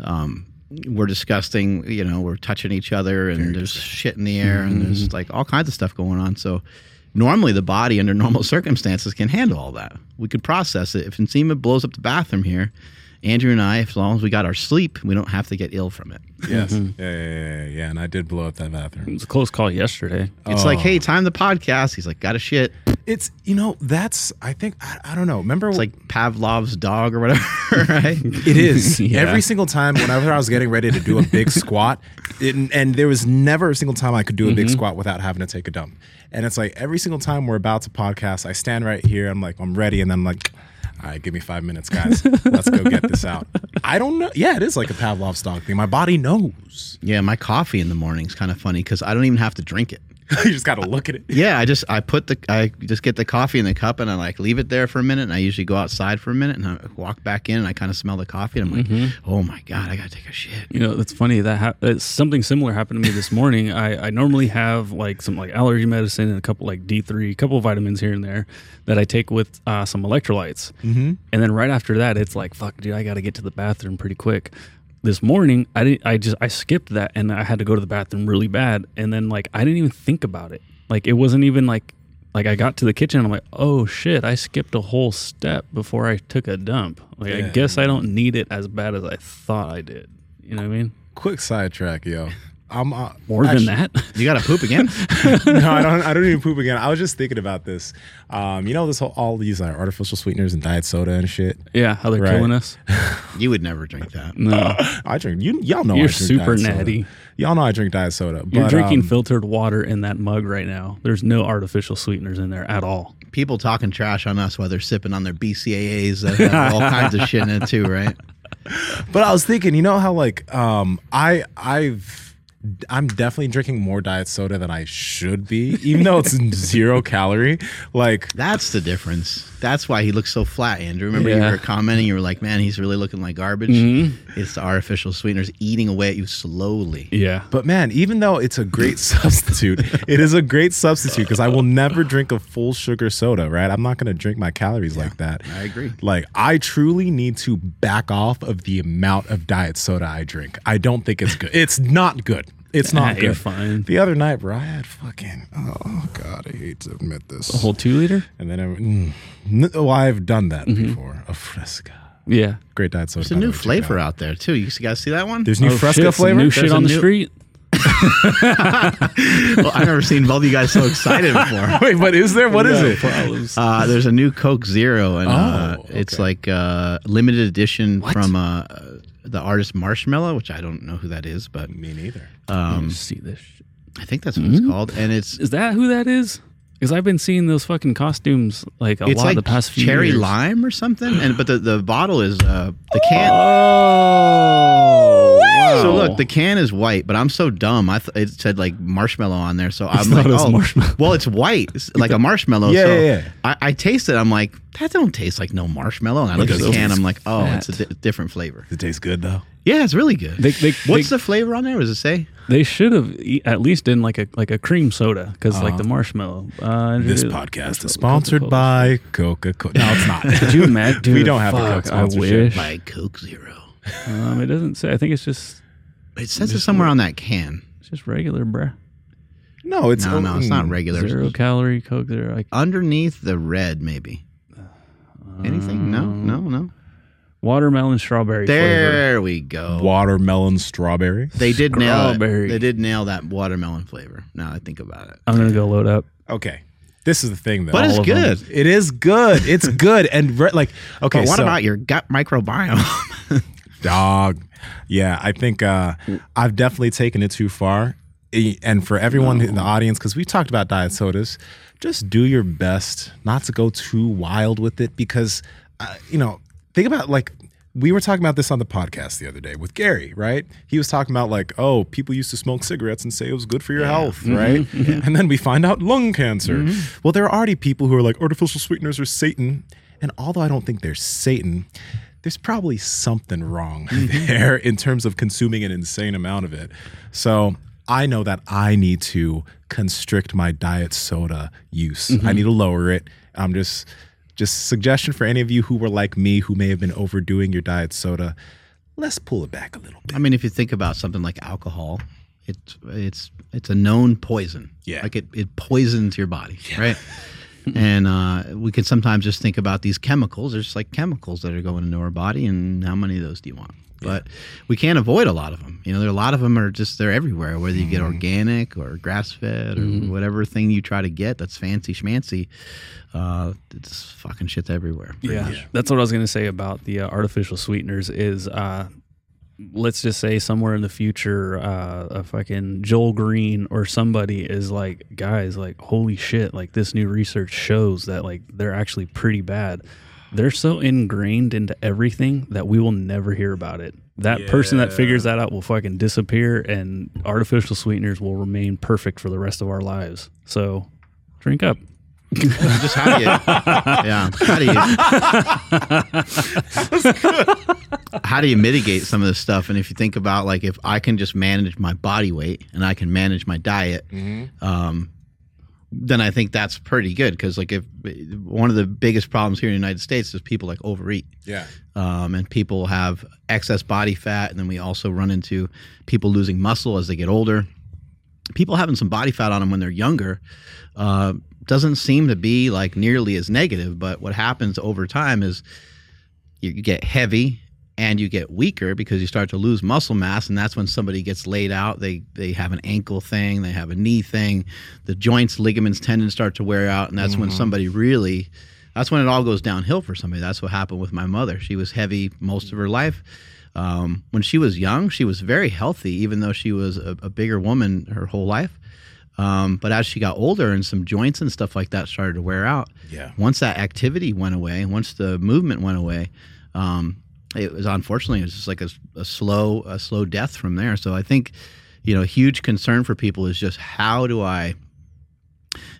Um, we're disgusting you know we're touching each other and there's shit in the air and there's like all kinds of stuff going on. So normally the body under normal circumstances can handle all that. We could process it. If Nsima blows up the bathroom here andrew and i as long as we got our sleep we don't have to get ill from it yes mm-hmm. yeah, yeah, yeah, yeah, yeah. and i did blow up that bathroom. It bathroom was a close call yesterday. it's like hey oh. time the podcast he's like got a shit it's you know that's i think i, I don't know remember it's like pavlov's dog or whatever right It is Yeah. every single time. Whenever I was getting ready to do a big squat, it, and there was never a single time I could do a big mm-hmm. squat without having to take a dump. And it's like every single time we're about to podcast, I stand right here. I'm like, I'm ready, and then I'm like, all right, give me five minutes, guys. Let's go get this out. I don't know. Yeah, it is like a Pavlov's dog thing. My body knows. Yeah, my coffee in the morning is kind of funny because I don't even have to drink it. you just got to look at it. Yeah, I just I put the I just get the coffee in the cup and I like leave it there for a minute and I usually go outside for a minute and I walk back in and I kind of smell the coffee and I'm like, oh my god, I gotta take a shit. You know, it's funny that ha- it's something similar happened to me this morning. I, I normally have like some like allergy medicine and a couple like D three, a couple of vitamins here and there that I take with uh, some electrolytes. Mm-hmm. And then right after that, it's like fuck, dude, I got to get to the bathroom pretty quick. This morning, I didn't. I just I skipped that and I had to go to the bathroom really bad. And then like I didn't even think about it. Like it wasn't even like like I got to the kitchen and I'm like, oh shit, I skipped a whole step before I took a dump. Like I guess I don't need it as bad as I thought I did. You know what I mean? Quick sidetrack, yo. I'm uh, More actually- than that. You gotta poop again? no, I don't. I don't even poop again. I was just thinking about this. Um, you know, this whole all these like artificial sweeteners and diet soda and shit. yeah, how they're Right. killing us. you would never drink that. No, I drink. You y'all know You're I drink super diet soda. natty. Y'all know I drink diet soda. But, you're drinking um, filtered water in that mug right now. There's no artificial sweeteners in there at all. People talking trash on us while they're sipping on their BCAAs that have all kinds of shit in it too, right? But I was thinking, you know how like um I I've I'm definitely drinking more diet soda than I should be, even though it's zero calorie. Like That's the difference. That's why he looks so flat, Andrew. Remember you were commenting, you were like, man, he's really looking like garbage. Mm-hmm. It's the artificial sweeteners eating away at you slowly. Yeah. But man, even though it's a great substitute, it is a great substitute because I will never drink a full sugar soda, right? I'm not going to drink my calories like that. I agree. Like, I truly need to back off of the amount of diet soda I drink. I don't think it's good. It's not good. It's Nah, not good. you're fine. The other night, bro, I had fucking, oh God, I hate to admit this. A whole two liter? and then, I, mm, n- well, I've done that before. A Fresca. Yeah. Great diet soda. There's a by the new way, check it flavor out. out there too. You guys see that one? There's new Oh, Fresca shit, flavor? New shit There's a on the new- street. well, I've never seen both of you guys so excited before. Wait, but is there? What is it? Uh, there's a new Coke Zero, and uh, Oh, it's like uh, limited edition from uh, the artist Marshmello, which I don't know who that is, but Me neither. um, see this. Shit. I think that's what it's called. And it's Is that who that is? Because I've been seeing those fucking costumes like a it's lot like the past few years. cherry years. lime or something. And but the, the bottle is uh, the can. Oh, wow. So look, the can is white, but I'm so dumb. I th- it said like marshmallow on there, so I'm not like, as oh, marshmallow. well, it's white, it's like a marshmallow. Yeah, so yeah, yeah. I, I taste it. I'm like, that don't taste like no marshmallow. And I look at the can, I'm like, oh, it's a di- different flavor. It tastes good though. Yeah, it's really good. They- they- What's they- the flavor on there? What does it say? They should have e- at least done like a like a cream soda because like the marshmallow. Uh, This it- podcast is sponsored by Coca Cola. No, it's not. Could you imagine? We don't have a fuck, Coke I sponsorship. wish. By Coke Zero. Um, it doesn't say. I think it's just It says it somewhere on that can. it's just regular, bruh. no, it's No, no, it's not regular. Zero calorie Coke Zero. Like Underneath the red, maybe. Anything? No, um, no, no. watermelon strawberry flavor. There we go. watermelon strawberry. They did nail it. Strawberry. They did nail that watermelon flavor. Now I think about it. I'm gonna go load up. Okay, this is the thing though. But it's of them. good. it is good. It's good and re- like okay. But what so- about your gut microbiome? dog? Yeah, I think uh, I've definitely taken it too far. And for everyone in the audience, because we talked about diet sodas, just do your best not to go too wild with it. Because uh, you know, think about like we were talking about this on the podcast the other day with Gary, right? He was talking about like, oh, people used to smoke cigarettes and say it was good for your health, right? And then we find out lung cancer. Well, there are already people who are like artificial sweeteners are Satan. And although I don't think they're Satan, there's probably something wrong mm-hmm. there in terms of consuming an insane amount of it. So I know that I need to constrict my diet soda use. I mm-hmm. need to lower it. I'm just just suggestion for any of you who were like me who may have been overdoing your diet soda. Let's pull it back a little bit. I mean, if you think about something like alcohol, it's it's it's a known poison. Yeah. like it it poisons your body, right? and uh, we can sometimes just think about these chemicals. There's just like chemicals that are going into our body, and how many of those do you want? But we can't avoid a lot of them. You know, there are a lot of them are just they're everywhere. Whether you get Mm-hmm. organic or grass fed or whatever thing you try to get that's fancy schmancy, uh, it's fucking shit's everywhere. Yeah, much. that's what I was gonna say about the uh, artificial sweeteners. Is uh, let's just say somewhere in the future, uh, a fucking Joel Greene or somebody is like, guys, like, holy shit, like this new research shows that like they're actually pretty bad. They're so ingrained into everything that we will never hear about it. That person that figures that out will fucking disappear, and artificial sweeteners will remain perfect for the rest of our lives. So, drink up. Just how do you, yeah, how do you, how do you mitigate some of this stuff? And if you think about like, if I can just manage my body weight and I can manage my diet, um, then I think that's pretty good. Because like, if one of the biggest problems here in the United States is people like overeat Yeah. um, and people have excess body fat, and then we also run into people losing muscle as they get older. People having some body fat on them when they're younger uh, doesn't seem to be like nearly as negative, but what happens over time is you get heavy and you get weaker because you start to lose muscle mass and that's when somebody gets laid out. They they have an ankle thing they have a knee thing the joints ligaments tendons start to wear out and that's when somebody really that's when it all goes downhill for somebody. That's what happened with my mother. She was heavy most of her life. Um, when she was young she was very healthy even though she was a, a bigger woman her whole life um, but as she got older and some joints and stuff like that started to wear out, Yeah. once that activity went away, once the movement went away, um, it was unfortunately it was just like a, a slow a slow death from there. So I think you know, a huge concern for people is just how do I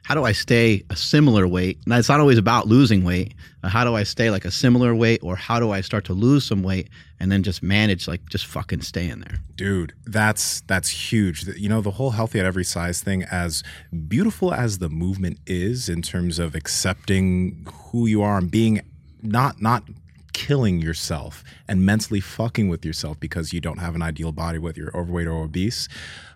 how do I stay a similar weight? Now it's not always about losing weight. How do I stay like a similar weight, or how do I start to lose some weight and then just manage like just fucking staying there? Dude, that's that's huge. You know, the whole healthy at every size thing, as beautiful as the movement is in terms of accepting who you are and being not not killing yourself and mentally fucking with yourself because you don't have an ideal body, whether you're overweight or obese.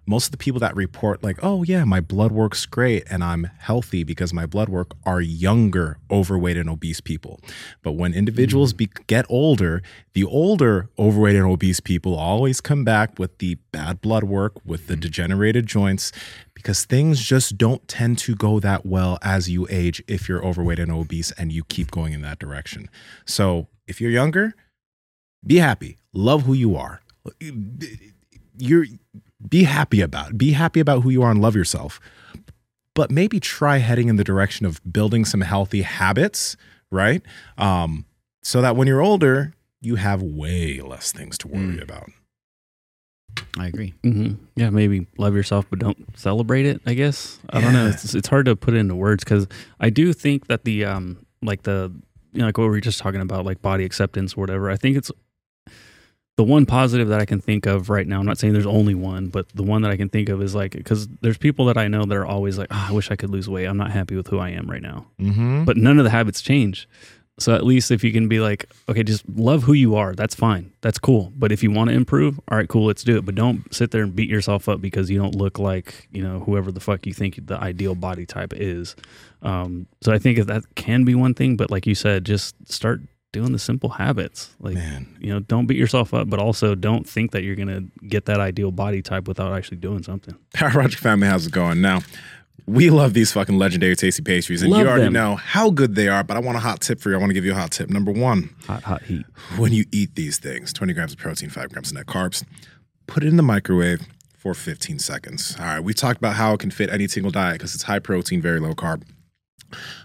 Most of the people that report, like, oh, yeah, my blood work's great and I'm healthy because my blood work are younger, overweight, and obese people. But when individuals mm. be- get older, the older, overweight, and obese people always come back with the bad blood work, with the mm. degenerated joints, because things just don't tend to go that well as you age if you're overweight and obese and you keep going in that direction. So if you're younger, be happy, love who you are. You're be happy about be happy about who you are and love yourself. But maybe try heading in the direction of building some healthy habits, right? Um, so that when you're older, you have way less things to worry about. I agree. hmm Yeah, maybe love yourself, but don't celebrate it. I guess I don't know. It's, it's hard to put it into words because I do think that the um like the you know like what we were just talking about like body acceptance or whatever. I think it's the one positive that I can think of right now. I'm not saying there's only one, but the one that I can think of is like because there's people that I know that are always like, oh, I wish I could lose weight. I'm not happy with who I am right now. Mm-hmm. But none of the habits change. So at least if you can be like, okay, just love who you are. That's fine. That's cool. But if you want to improve, all right, cool, let's do it. But don't sit there and beat yourself up because you don't look like, you know, whoever the fuck you think the ideal body type is. Um, so I think that can be one thing, but like you said, just start doing the simple habits. Like, Man. you know, don't beat yourself up, but also don't think that you're going to get that ideal body type without actually doing something. Power Project family, how's it going? Now, we love these fucking legendary tasty pastries, and Love you already them. know how good they are. But I want a hot tip for you. I want to give you a hot tip. Number one, Hot, hot heat. when you eat these things 20 grams of protein, 5 grams of net carbs, put it in the microwave for 15 seconds. All right, we talked about how it can fit any single diet because it's high protein, very low carb.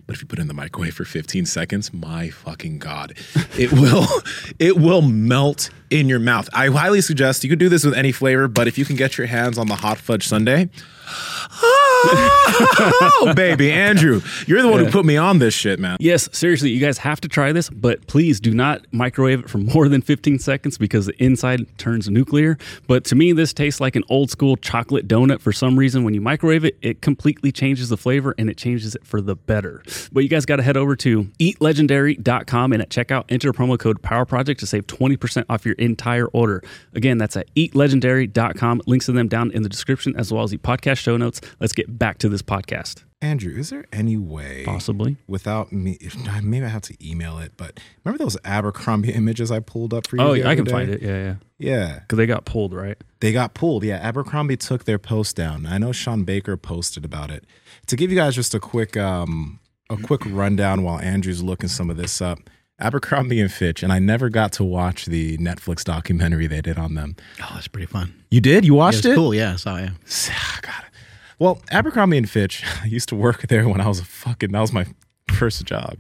But if you put it in the microwave for 15 seconds, my fucking god, it will it will melt in your mouth. I highly suggest you could do this with any flavor, but if you can get your hands on the hot fudge sundae, oh baby, Andrew, you're the one who put me on this shit, man. Yes, seriously, you guys have to try this, but please do not microwave it for more than 15 seconds because the inside turns nuclear. But to me, this tastes like an old school chocolate donut for some reason. When you microwave it, it completely changes the flavor and it changes it for the better. But you guys got to head over to eatlegendary.com and at checkout, enter promo code Power Project to save 20% off your entire order. Again, that's at eatlegendary.com. Links to them down in the description as well as the podcast show notes. Let's get back to this podcast. Andrew, is there any way Possibly. without me? Maybe I have to email it. But remember those Abercrombie images I pulled up for you? Oh, yeah, I can find it. Yeah, yeah. Yeah, Because they got pulled, right? they got pulled. Yeah, Abercrombie took their post down. I know Sean Baker posted about it. To give you guys just a quick um a quick rundown while Andrew's looking some of this up. Abercrombie and Fitch, and I never got to watch the Netflix documentary they did on them. Oh, that's pretty fun. You did? You Yeah, watched it's it? cool. Yeah, I saw it. It. Well, Abercrombie and Fitch, I used to work there when I was a fucking, that was my first job.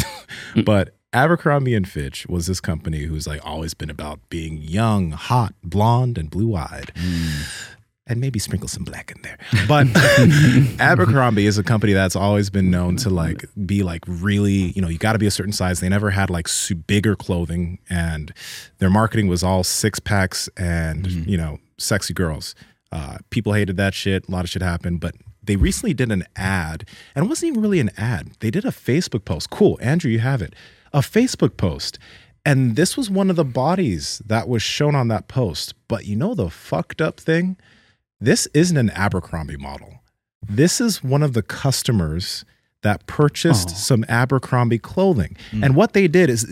but Abercrombie and Fitch was this company who's like always been about being young, hot, blonde, and blue eyed. Mm. And maybe sprinkle some black in there. But Abercrombie is a company that's always been known to like be like really, you know, you got to be a certain size. They never had like bigger clothing, and their marketing was all six packs and you know sexy girls. Uh, people hated that shit. A lot of shit happened, but they recently did an ad, and it wasn't even really an ad. They did a Facebook post. Cool, Andrew, you have it. A Facebook post. And this was one of the bodies that was shown on that post. But you know the fucked up thing? This isn't an Abercrombie model. This is one of the customers that purchased Oh. some Abercrombie clothing. Hmm. And what they did is,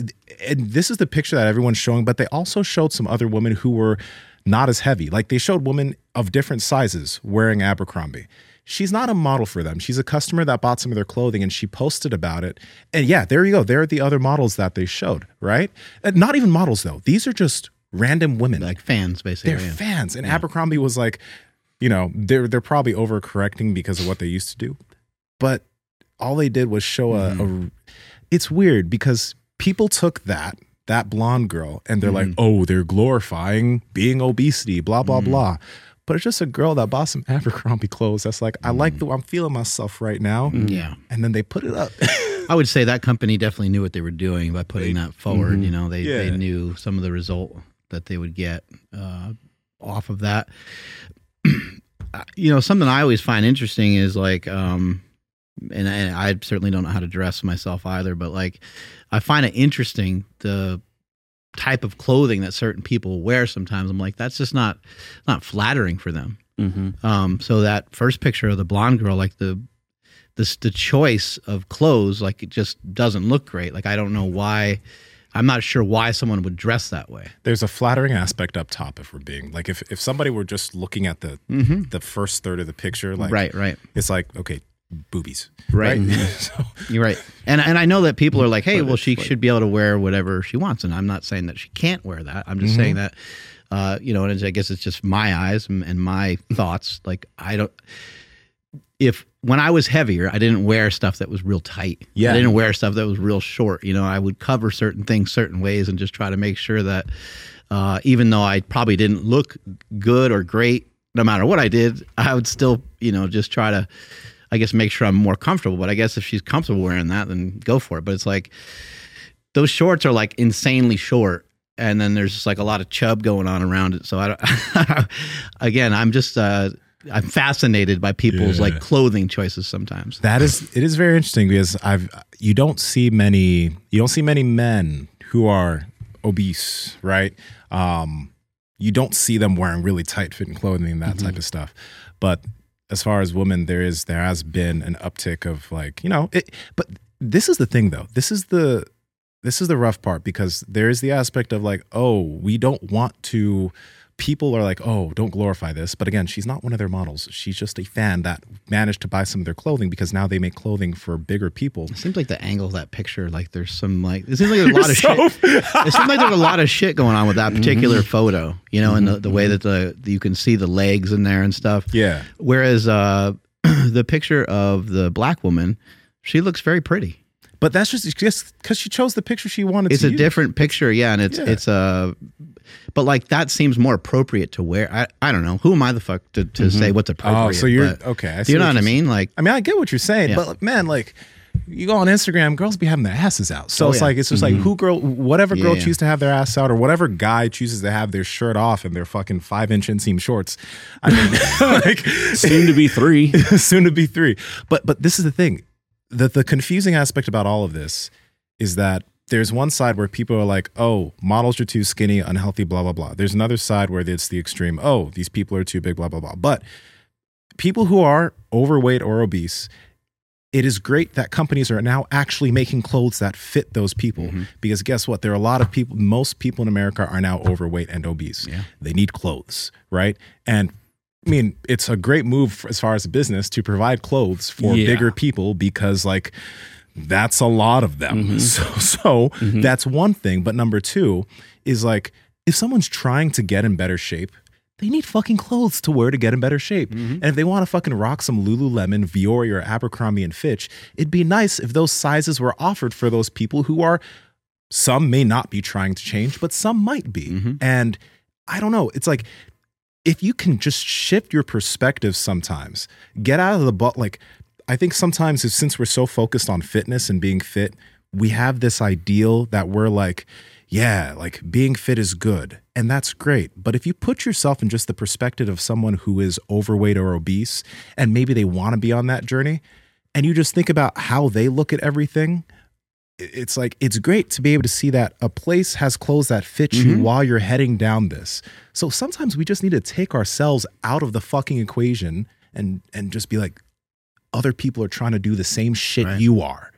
and this is the picture that everyone's showing, but they also showed some other women who were not as heavy. Like they showed women of different sizes wearing Abercrombie. She's not a model for them. She's a customer that bought some of their clothing and she posted about it. And yeah, there you go. There are the other models that they showed, right? And not even models though. These are just random women. Like fans, basically. They're yeah. fans. And Abercrombie was like, you know, they're they're probably overcorrecting because of what they used to do. But all they did was show a, a mm-hmm. it's weird because people took that that blonde girl and they're like, mm-hmm. oh, they're glorifying being obesity, blah, blah, mm-hmm. blah. but it's just a girl that bought some Abercrombie clothes. That's like, I like the, I'm feeling myself right now. Yeah. And then they put it up. I would say that company definitely knew what they were doing by putting that forward. Mhm. You know, they, they knew some of the result that they would get uh, off of that. you know, something I always find interesting is like, um, and I, I certainly don't know how to dress myself either, but like, I find it interesting the type of clothing that certain people wear. Sometimes I'm like, that's just not not flattering for them. Mm-hmm. Um, so that first picture of the blonde girl, like the the the choice of clothes, like it just doesn't look great. Like I don't know why. I'm not sure why someone would dress that way. There's a flattering aspect up top if we're being like if, if somebody were just looking at the Mhm. the first third of the picture, like Right, right. It's like, okay, boobies. Right. Right. Mhm. So- You're right. And and I know that people are like, hey, well, she like- should be able to wear whatever she wants, and I'm not saying that she can't wear that. I'm just Mhm. saying that, uh, you know, and I guess it's just my eyes and, and my thoughts. Like I don't. If when I was heavier, I didn't wear stuff that was real tight. Yeah. I didn't wear stuff that was real short. You know, I would cover certain things certain ways and just try to make sure that, uh, even though I probably didn't look good or great, no matter what I did, I would still, you know, just try to, I guess, make sure I'm more comfortable. But I guess if she's comfortable wearing that, then go for it. But it's like those shorts are like insanely short. And then there's just like a lot of chub going on around it. So I don't, again, I'm just, uh, I'm fascinated by people's Yeah. like clothing choices sometimes. That is it is very interesting because I've you don't see many you don't see many men who are obese, right? Um you don't see them wearing really tight fitting clothing and that type of stuff. But as far as women, there is there has been an uptick of like, you know, it but this is the thing though. This is the this is the rough part because there is the aspect of like, oh, we don't want to people are like, oh, don't glorify this. But again, she's not one of their models. She's just a fan that managed to buy some of their clothing because now they make clothing for bigger people. It seems like the angle of that picture, like there's some like it seems like there's a lot of So- shit. It seems like there's a lot of shit going on with that mm-hmm. particular photo, you know, and the, the way mm-hmm. that the you can see the legs in there and stuff. Yeah. Whereas uh, the picture of the black woman, she looks very pretty. But that's just just because she chose the picture she wanted It's a use. different picture, yeah, and it's Yeah. it's a, but like that seems more appropriate to wear. I, I don't know. Who am I the fuck to, to say mm-hmm. what's oh, appropriate? Oh, so you're but- okay. I Do you know what I mean? Like, I mean, I get what you're saying, Yeah. but man, like you go on Instagram, girls be having their asses out. So Oh, it's yeah. like it's just like mm-hmm. who girl, whatever girl Yeah, yeah. chooses to have their ass out, or whatever guy chooses to have their shirt off and their fucking five inch inseam shorts. I mean, like Soon to be three. soon to be three. But but this is the thing, the the confusing aspect about all of this is that there's one side where people are like, oh, models are too skinny, unhealthy, blah blah blah. There's another side where it's the extreme, oh, these people are too big, blah blah blah. But people who are overweight or obese. It is great that companies are now actually making clothes that fit those people mm-hmm. because guess what? There are a lot of people, most people in America are now overweight and obese. Yeah. They need clothes, right? And I mean, it's a great move as far as a business to provide clothes for Yeah. bigger people because, like, that's a lot of them. Mm-hmm. So, so mm-hmm. that's one thing. But number two is like, if someone's trying to get in better shape, they need fucking clothes to wear to get in better shape. Mm-hmm. And if they want to fucking rock some Lululemon, Vuori, or Abercrombie and Fitch, it'd be nice if those sizes were offered for those people who are some may not be trying to change, but some might be. And I don't know. It's like if you can just shift your perspective sometimes, get out of the butt. Like, I think sometimes if, since we're so focused on fitness and being fit, we have this ideal that we're like, yeah, like being fit is good. And that's great. But if you put yourself in just the perspective of someone who is overweight or obese, and maybe they want to be on that journey, and you just think about how they look at everything, it's like it's great to be able to see that a place has clothes that fit you mm-hmm. while you're heading down this. So sometimes we just need to take ourselves out of the fucking equation and and just be like other people are trying to do the same shit Right. you are.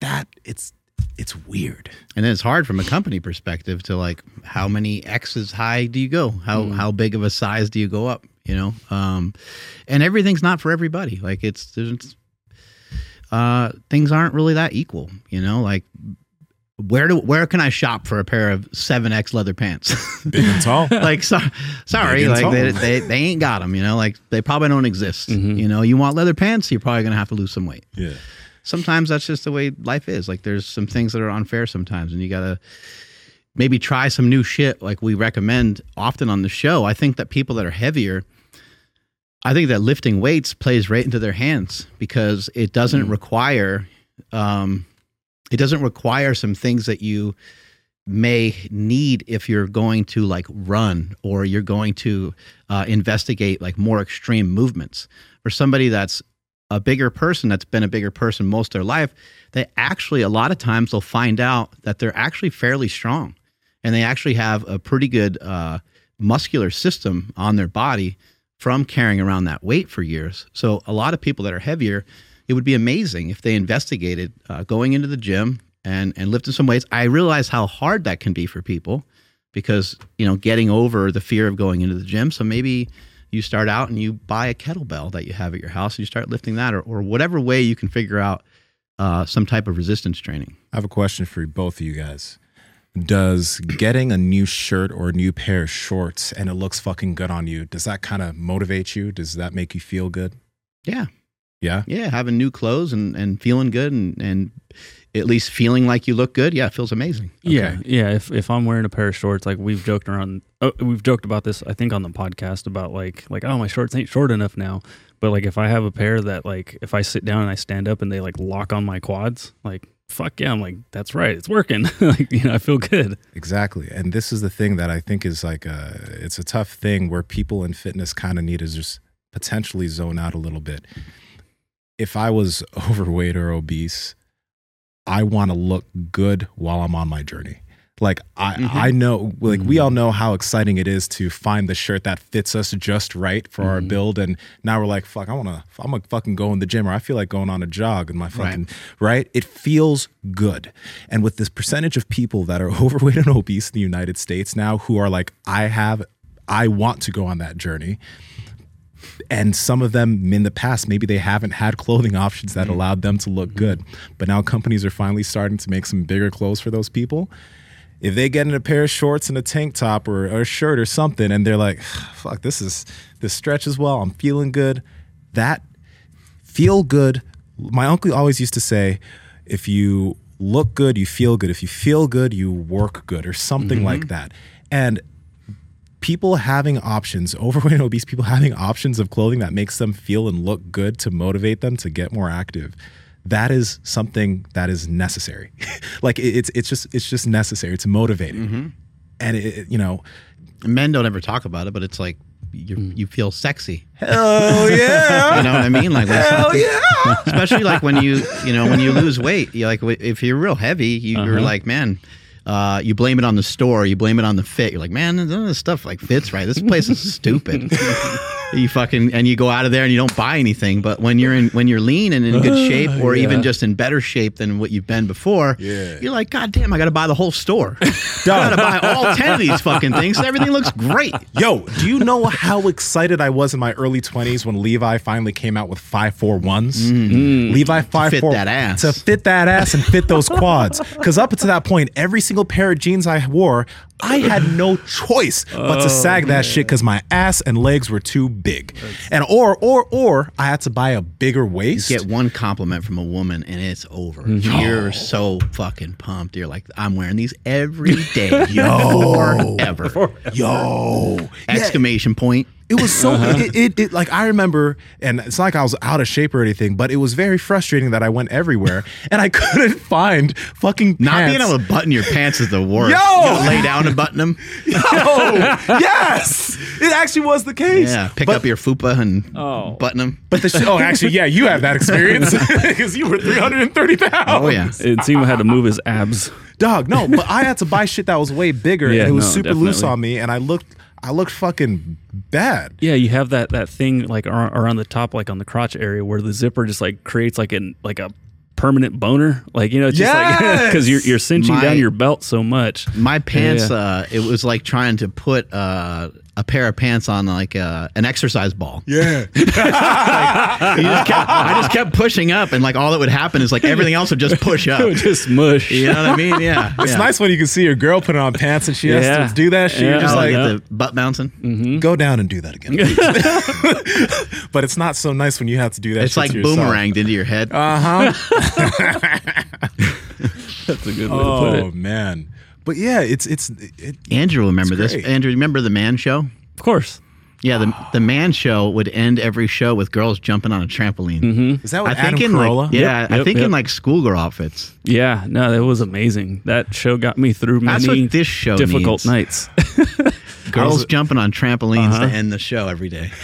That it's it's weird. and then it's hard from a company perspective to like, how many X's high do you go? How Mm. how big of a size do you go up? You know, um, and everything's not for everybody. Like it's there's, uh, things aren't really that equal. You know, like where do where can I shop for a pair of seven X leather pants? Big and tall. like so, sorry like they, tall. they they ain't got them you know like they probably don't exist you know you want leather pants you're probably gonna have to lose some weight yeah. sometimes that's just the way life is like there's some things that are unfair sometimes and you gotta maybe try some new shit like we recommend often on the show. I think that people that are heavier, I think that lifting weights plays right into their hands because it doesn't require, um, it doesn't require some things that you may need if you're going to like run or you're going to uh, investigate like more extreme movements. For somebody that's a bigger person that's been a bigger person most of their life, they actually a lot of times they'll find out that they're actually fairly strong, and they actually have a pretty good uh, muscular system on their body from carrying around that weight for years. So a lot of people that are heavier, it would be amazing if they investigated uh, going into the gym and and lifting some weights. I realize how hard that can be for people because you know getting over the fear of going into the gym. So maybe you start out and you buy a kettlebell that you have at your house and you start lifting that or, or whatever way you can figure out uh, some type of resistance training. I have a question for both of you guys. Does getting a new shirt or a new pair of shorts and it looks fucking good on you, does that kind of motivate you? Does that make you feel good? Yeah. Yeah. Yeah. Having new clothes and, and feeling good and, and at least feeling like you look good. Yeah. It feels amazing. Yeah, yeah. If if I'm wearing a pair of shorts, like we've joked around, oh, we've joked about this. I think on the podcast about like like oh my shorts ain't short enough now. But like if I have a pair that like if I sit down and I stand up and they like lock on my quads, like fuck yeah, I'm like that's right, it's working. like you know, I feel good. Exactly. And this is the thing that I think is like a, it's a tough thing where people in fitness kind of need to just potentially zone out a little bit. If I was overweight or obese, I want to look good while I'm on my journey. Like I, mm-hmm. I know, like we mm-hmm. all know how exciting it is to find the shirt that fits us just right for our mm-hmm. build, and now we're like, fuck, I want to, I'm gonna fucking go in the gym, or I feel like going on a jog in my fucking right. It feels good, and with this percentage of people that are overweight and obese in the United States now, who are like, I have, I want to go on that journey and some of them in the past maybe they haven't had clothing options that mm. allowed them to look mm. good. But now companies are finally starting to make some bigger clothes for those people. If they get in a pair of shorts and a tank top or, or a shirt or something and they're like fuck this is this stretches well. I'm feeling good. That feel good my uncle always used to say if you look good you feel good. If you feel good you work good or something mm-hmm. like that. And people having options, overweight and obese people having options of clothing that makes them feel and look good to motivate them to get more active. That is something that is necessary. like it- it's it's just it's just necessary. It's motivating, mm-hmm. and it, it- you know, Men don't ever talk about it, but it's like you mm. you feel sexy. oh yeah, You know what I mean? Like, hell yeah! Especially like when you you know when you lose weight, you like if you're real heavy, you, you're uh-huh. like, man. Uh, you blame it on the store, you blame it on the fit. You're like, man, none of this stuff like fits right. This place is stupid. you fucking and you go out of there and you don't buy anything. But when you're in when you're lean and in good shape, or even just in better shape than what you've been before, Yeah. you're like, God damn, I got to buy the whole store. I got to buy all ten of these fucking things. So everything looks great. Yo, do you know how excited I was in my early 20s when Levi finally came out with 541s? Mm. Mm. Mm. Levi 54 that ass. To fit that ass and fit those quads. Cuz up to that point, every single pair of jeans I wore, I had no choice but to oh, sag that shit cuz my ass and legs were too big. And or or or I had to buy a bigger waist. get one compliment from a woman and it's over. Mm-hmm. You're oh. so fucking pumped. You're like, I'm wearing these every day. Yo. Forever. Yo. Yeah. Exclamation point. It was so uh-huh. it, it, it like I remember, and it's not like I was out of shape or anything, but it was very frustrating that I went everywhere and I couldn't find fucking Not pants. being able to button your pants is the worst. Yo! You lay down and button them. Oh, yes, it actually was the case. Yeah. Pick but, up your fupa and Oh. button them. But the sh- oh, actually, yeah, you have that experience because you were three hundred and thirty pounds. Oh yeah. And Seymour had to move his abs. dog. No, but I had to buy shit that was way bigger. Yeah, and it was no, super loose on me, and I looked, I looked fucking bad. Yeah, you have that that thing like around the top, like on the crotch area, where the zipper just like creates like an like a permanent boner. Like you know, it's just like because you're you're cinching My- down your belt so much. My pants, Yeah. uh, it was like trying to put uh, a pair of pants on like uh, an exercise ball. Yeah, You just kept, I just kept pushing up, and like all that would happen is like everything else would just push up. It would just mush. You know what I mean? Yeah. it's yeah. nice when you can see your girl putting on pants and she has to do that shit. You're Yeah. just Oh, like, yeah. the butt bouncing. go down and do that again. but it's not so nice when you have to do that. It's shit like to boomeranged into your head. Uh huh. That's a good way to put oh man. But yeah, it's it's it, Andrew, remember this? Andrew, remember the Man Show? Of course. Yeah, the the Man Show would end every show with girls jumping on a trampoline. Mm-hmm. is that what I think Adam in Carolla? like yeah, Yep, I yep, think in like schoolgirl outfits. Yeah, no, that was amazing. That show got me through That's many what this show difficult needs. nights. Girls jumping on trampolines Uh-huh. to end the show every day.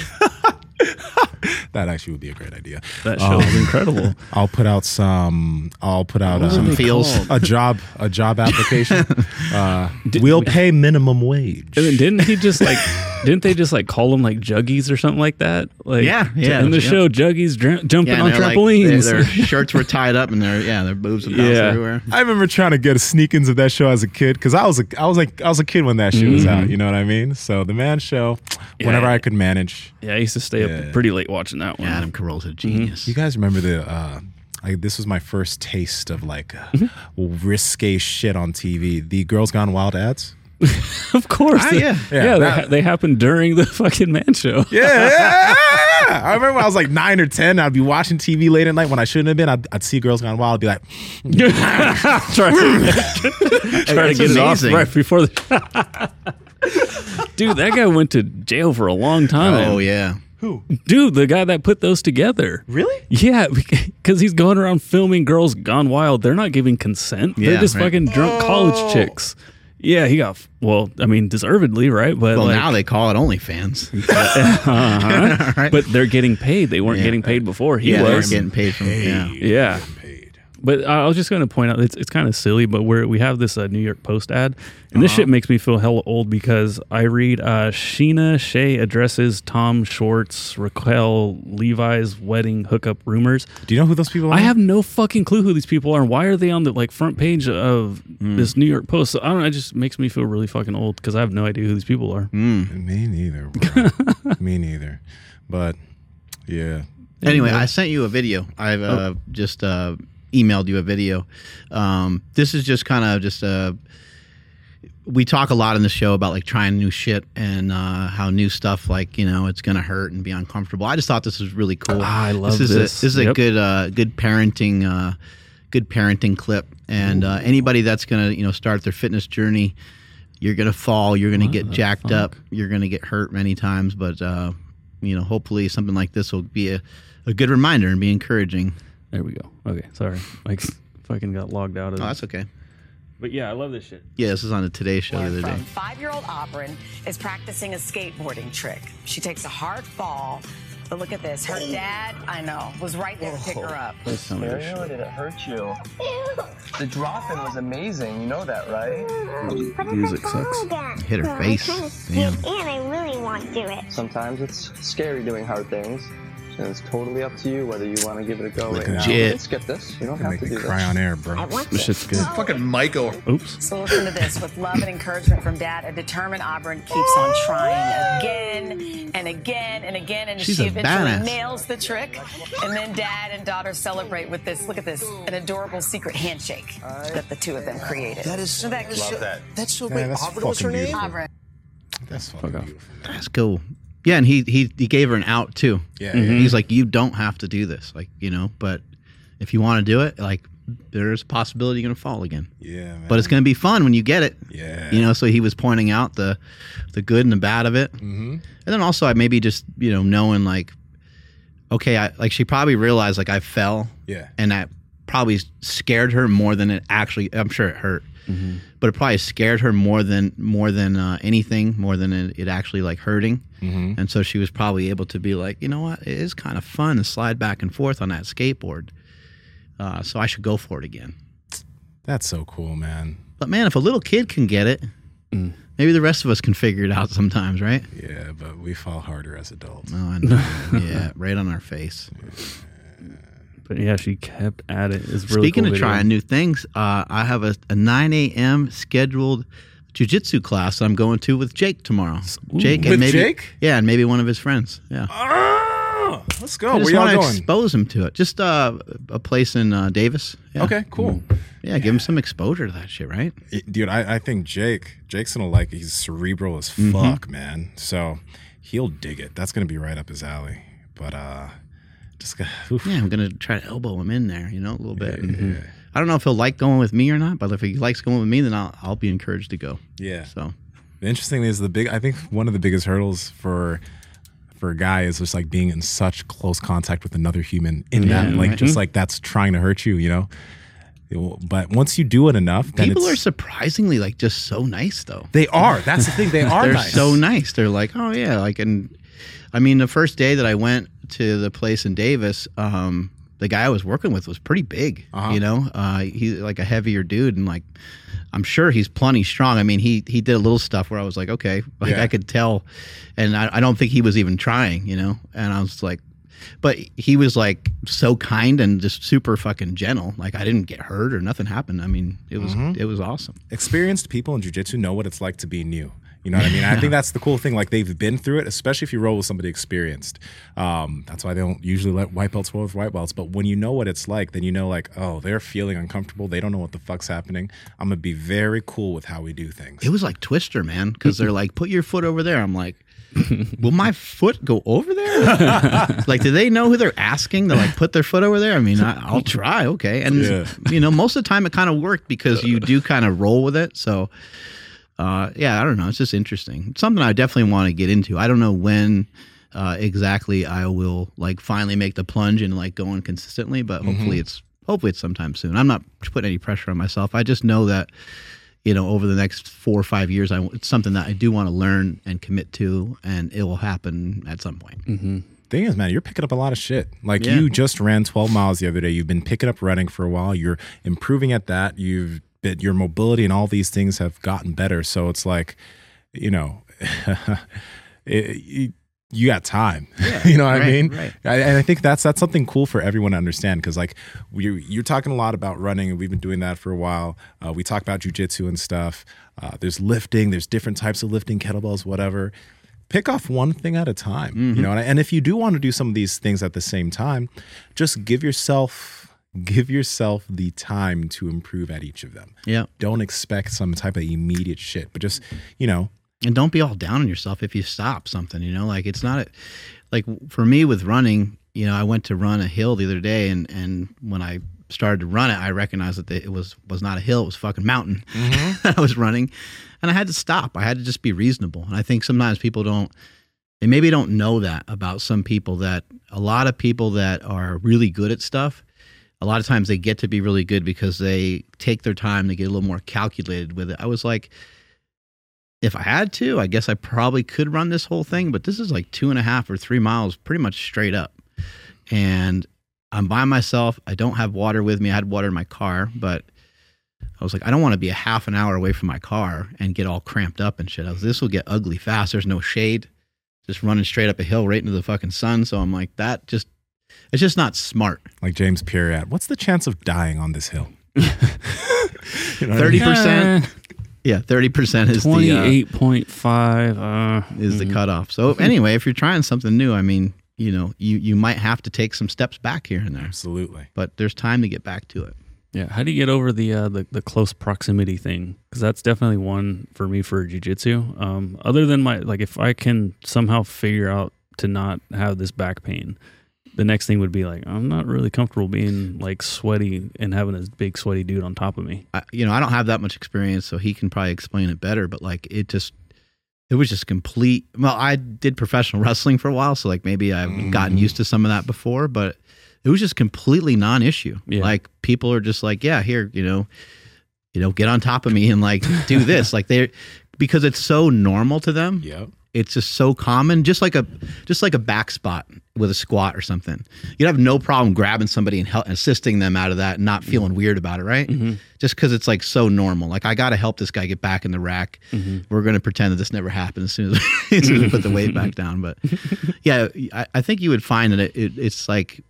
that actually would be a great idea. That show was incredible. I'll put out some. I'll put out Some uh, feels. a job a job application. uh, we'll pay minimum wage. Didn't he just like? Didn't they just like call them like juggies or something like that? Like Yeah, yeah, In the yep. show, juggies dr- jumping Yeah, on and they're like- trampolines. their, their shirts were tied up and their yeah, their boobs would bounce Yeah. everywhere. I remember trying to get a sneak-ins of that show as a kid because I was a, I was like I was a kid when that shit was out. You know what I mean? So the man show, whenever I could manage. yeah, I used to stay Yeah. up pretty late watching that one. Adam Carolla's a genius. You guys remember the? Uh, like this was my first taste of like uh, Mm-hmm. risque shit on TV. The Girls Gone Wild ads. Of course. Ah, they- yeah. yeah, Yeah, they, that- ha- they happened during the fucking man show. Yeah, yeah, yeah. I remember when I was like nine or ten. I'd be watching TV late at night when I shouldn't have been. I'd, I'd see Girls Gone Wild. I'd be like, try to, try to It's get it off amazing. right before the. Dude, that guy went to jail for a long time. Oh yeah. Who? Dude, the guy that put those together. really? Yeah, because he's going around filming girls gone wild. They're not giving consent. They're just right. fucking drunk college chicks. Yeah, he got well. I mean, deservedly, right? But Well, like, now they call it OnlyFans. uh-huh. Right. but they're getting paid. They weren't Yeah. getting paid before. He yeah, they're was. getting paid from yeah. Yeah. But I was just going to point out it's it's kind of silly, but we're we have this uh, New York Post ad, and this shit makes me feel hella old because I read uh, Scheana Shay addresses Tom Schwartz Raquel Leviss' wedding hookup rumors. Do you know who those people are? I have no fucking clue who these people are and why are they on the like front page of this New York Post. So, I don't know. It just makes me feel really fucking old because I have no idea who these people are. Mm. Me neither. Bro. Me neither. But yeah, Anyway, I sent you a video. I've uh, Oh. just uh, emailed you a video. Um, this is just kind of just a. We talk a lot in the show about like trying new shit and uh, how new stuff like you know it's gonna hurt and be uncomfortable. I just thought this was really cool. Ah, I love this. Is this. A, this is a good uh, good parenting uh, good parenting clip. And uh, anybody that's gonna you know start their fitness journey, you're gonna fall, you're gonna get jacked up, you're gonna get hurt many times, but uh, you know hopefully something like this will be a, a good reminder and be encouraging. There we go. Okay, sorry. Like fucking got logged out of Oh, that's okay. But yeah, I love this shit. Yeah, this is on the Today Show the other day. five-year-old Auburn is practicing a skateboarding trick. She takes a hard fall, but look at this. Her oh. dad, I know, was right there to pick her up. Scary or did it hurt you? The drop-in was amazing. You know that, right? Music sucks. Hit her face. Damn. And I really want to do it. Sometimes it's scary doing hard things. And it's totally up to you whether you want to give it a go right now. Legit. Let's skip this. You don't Gonna have make to me do cry this. on air, bro. This shit's good. Fucking Michael. Oops. So listen to this. With love and encouragement from dad, a determined Auburn keeps on trying again and again and again. And She's she a eventually badass. nails the trick. And then dad and daughter celebrate with this. Look at this. An adorable secret handshake that the two of them created. That is so, Isn't that cute? that. That's so Yeah, great. that's Auburn was her fucking name? beautiful. Auburn. That's fucking off. beautiful. That's cool. Yeah, and he he he gave her an out too. Yeah, Mm-hmm. yeah. He's like, you don't have to do this, like you know, but if you want to do it, like there's a possibility you're gonna fall again. Yeah, man. But it's gonna be fun when you get it. yeah. You know, so he was pointing out the the good and the bad of it, Mm-hmm. and then also I maybe just you know knowing like, okay, I like she probably realized like I fell, Yeah. and that probably scared her more than it actually. I'm sure it hurt, but it probably scared her more than more than uh, anything, more than it, it actually like hurting. Mm-hmm. And so she was probably able to be like, you know what, it is kind of fun to slide back and forth on that skateboard. Uh, so I should go for it again. That's so cool, man. But man, if a little kid can get it, Mm. maybe the rest of us can figure it out sometimes, right? Yeah, but we fall harder as adults. Oh, I know. yeah, right on our face. But yeah, she kept at it. It's really Speaking cool of video. trying new things, uh, I have a, a 9 a.m. scheduled jujitsu class I'm going to with Jake tomorrow. Jake and With maybe Jake? yeah, and maybe one of his friends. Yeah, Oh, let's go. I just Where y'all want to going? expose him to it. Just uh, a place in uh, Davis. Yeah. Okay, cool. Yeah, give him some exposure to that shit, right? Dude, I, I think Jake, Jake's gonna like. He's cerebral as Mm-hmm. fuck, man. So he'll dig it. That's gonna be right up his alley. But uh, just got. oof. Yeah, I'm gonna try to elbow him in there, you know, a little bit. and I don't know if he'll like going with me or not, but if he likes going with me, then I'll I'll be encouraged to go. Yeah. So The interesting thing is the big. I think one of the biggest hurdles for for a guy is just like being in such close contact with another human in Yeah, that like right. just mm-hmm. like that's trying to hurt you, you know. But once you do it enough, then people are surprisingly like just so nice though. they are. That's the thing. They are They're nice. so nice. They're like, oh yeah, like and I mean, the first day that I went to the place in Davis, um, the guy I was working with was pretty big. Uh-huh. You know, uh, he's like a heavier dude, and like I'm sure he's plenty strong. I mean, he he did a little stuff where I was like, okay, like Yeah. I could tell, and I, I don't think he was even trying. You know, and I was like. But he was like so kind and just super fucking gentle. Like I didn't get hurt or nothing happened. I mean, it was Mhm. it was awesome. experienced people in jujitsu know what it's like to be new. You know what I mean? I think that's the cool thing. Like they've been through it, especially if you roll with somebody experienced. Um, that's why they don't usually let white belts roll with white belts. But when you know what it's like, then you know like, oh, they're feeling uncomfortable. They don't know what the fuck's happening. I'm gonna be very cool with how we do things. It was like Twister, man, because they're like, put your foot over there. I'm like, will my foot go over there? like, do they know who they're asking to like put their foot over there? I mean, I, I'll try, okay. And Yeah. you know, most of the time it kind of worked because you do kind of roll with it. So, uh, yeah, I don't know. It's just interesting. It's something I definitely want to get into. I don't know when uh, exactly I will like finally make the plunge and like going consistently, but hopefully Mhm. it's hopefully it's sometime soon. I'm not putting any pressure on myself. I just know that you know over the next four or five years, I, it's something that I do want to learn and commit to, and it will happen at some point. Mm-hmm. Thing is, man, you're picking up a lot of shit. Like Yeah. you just ran 12 miles the other day. You've been picking up running for a while. You're improving at that. You've been, your mobility and all these things have gotten better. So it's like, you know, it, you, you got time. you know what I mean? right. I, and I think that's that's something cool for everyone to understand because like you you're talking a lot about running and we've been doing that for a while. Uh, we talk about jujitsu and stuff. Uh, there's lifting. There's different types of lifting, kettlebells, whatever. Pick off one thing at a time. Mm-hmm. You know, and, and if you do want to do some of these things at the same time, just give yourself give yourself the time to improve at each of them. Yeah. Don't expect some type of immediate shit, but just you know, and don't be all down on yourself if you stop something you know? Like it's not a, like for me with running you know i went to run a hill the other day and and when i started to run it i recognized that it was was not a hill it was a fucking mountain. Mm-hmm. I was running and i had to stop. I had to just be reasonable. And i think sometimes people don't they maybe don't know that about some people that a lot of people that are really good at stuff a lot of times they get to be really good because they take their time to get a little more calculated with it i was like if I had to, I guess I probably could run this whole thing, but this is like two and a half or three miles pretty much straight up. And I'm by myself. I don't have water with me. I had water in my car, but I was like, I don't want to be a half an hour away from my car and get all cramped up and shit. I was, this will get ugly fast. There's no shade, just running straight up a hill right into the fucking sun. So I'm like, that just, it's just not smart. like James Pierre what's the chance of dying on this hill? You know what I Thirty mean? percent. Yeah, thirty percent is the uh, Twenty-eight point five uh, is the cutoff. So anyway, if you're trying something new, I mean, you know, you you might have to take some steps back here and there. Absolutely. But there's time to get back to it. Yeah, how do you get over the uh, the, the close proximity thing? Because that's definitely one for me for jujitsu. Um, other than my like, if I can somehow figure out to not have this back pain, the next thing would be like, I'm not really comfortable being like sweaty and having this big sweaty dude on top of me. I, you know, I don't have that much experience, so he can probably explain it better. But like, it just, it was just complete. Well, I did professional wrestling for a while, so like maybe I've mm. gotten used to some of that before, but it was just completely non-issue. Like people are just like, yeah, here, you know, you know, get on top of me and like do this, like they're because it's so normal to them. Yep. It's just so common, just like a just like a back spot with a squat or something. You'd have no problem grabbing somebody and help, assisting them out of that, and not mm-hmm. feeling weird about it, right? Mm-hmm. Just because it's like so normal. Like I got to help this guy get back in the rack. Mm-hmm. We're going to pretend that this never happened as soon as, as soon as we put the weight back down. But yeah, I, I think you would find that it, it, it's like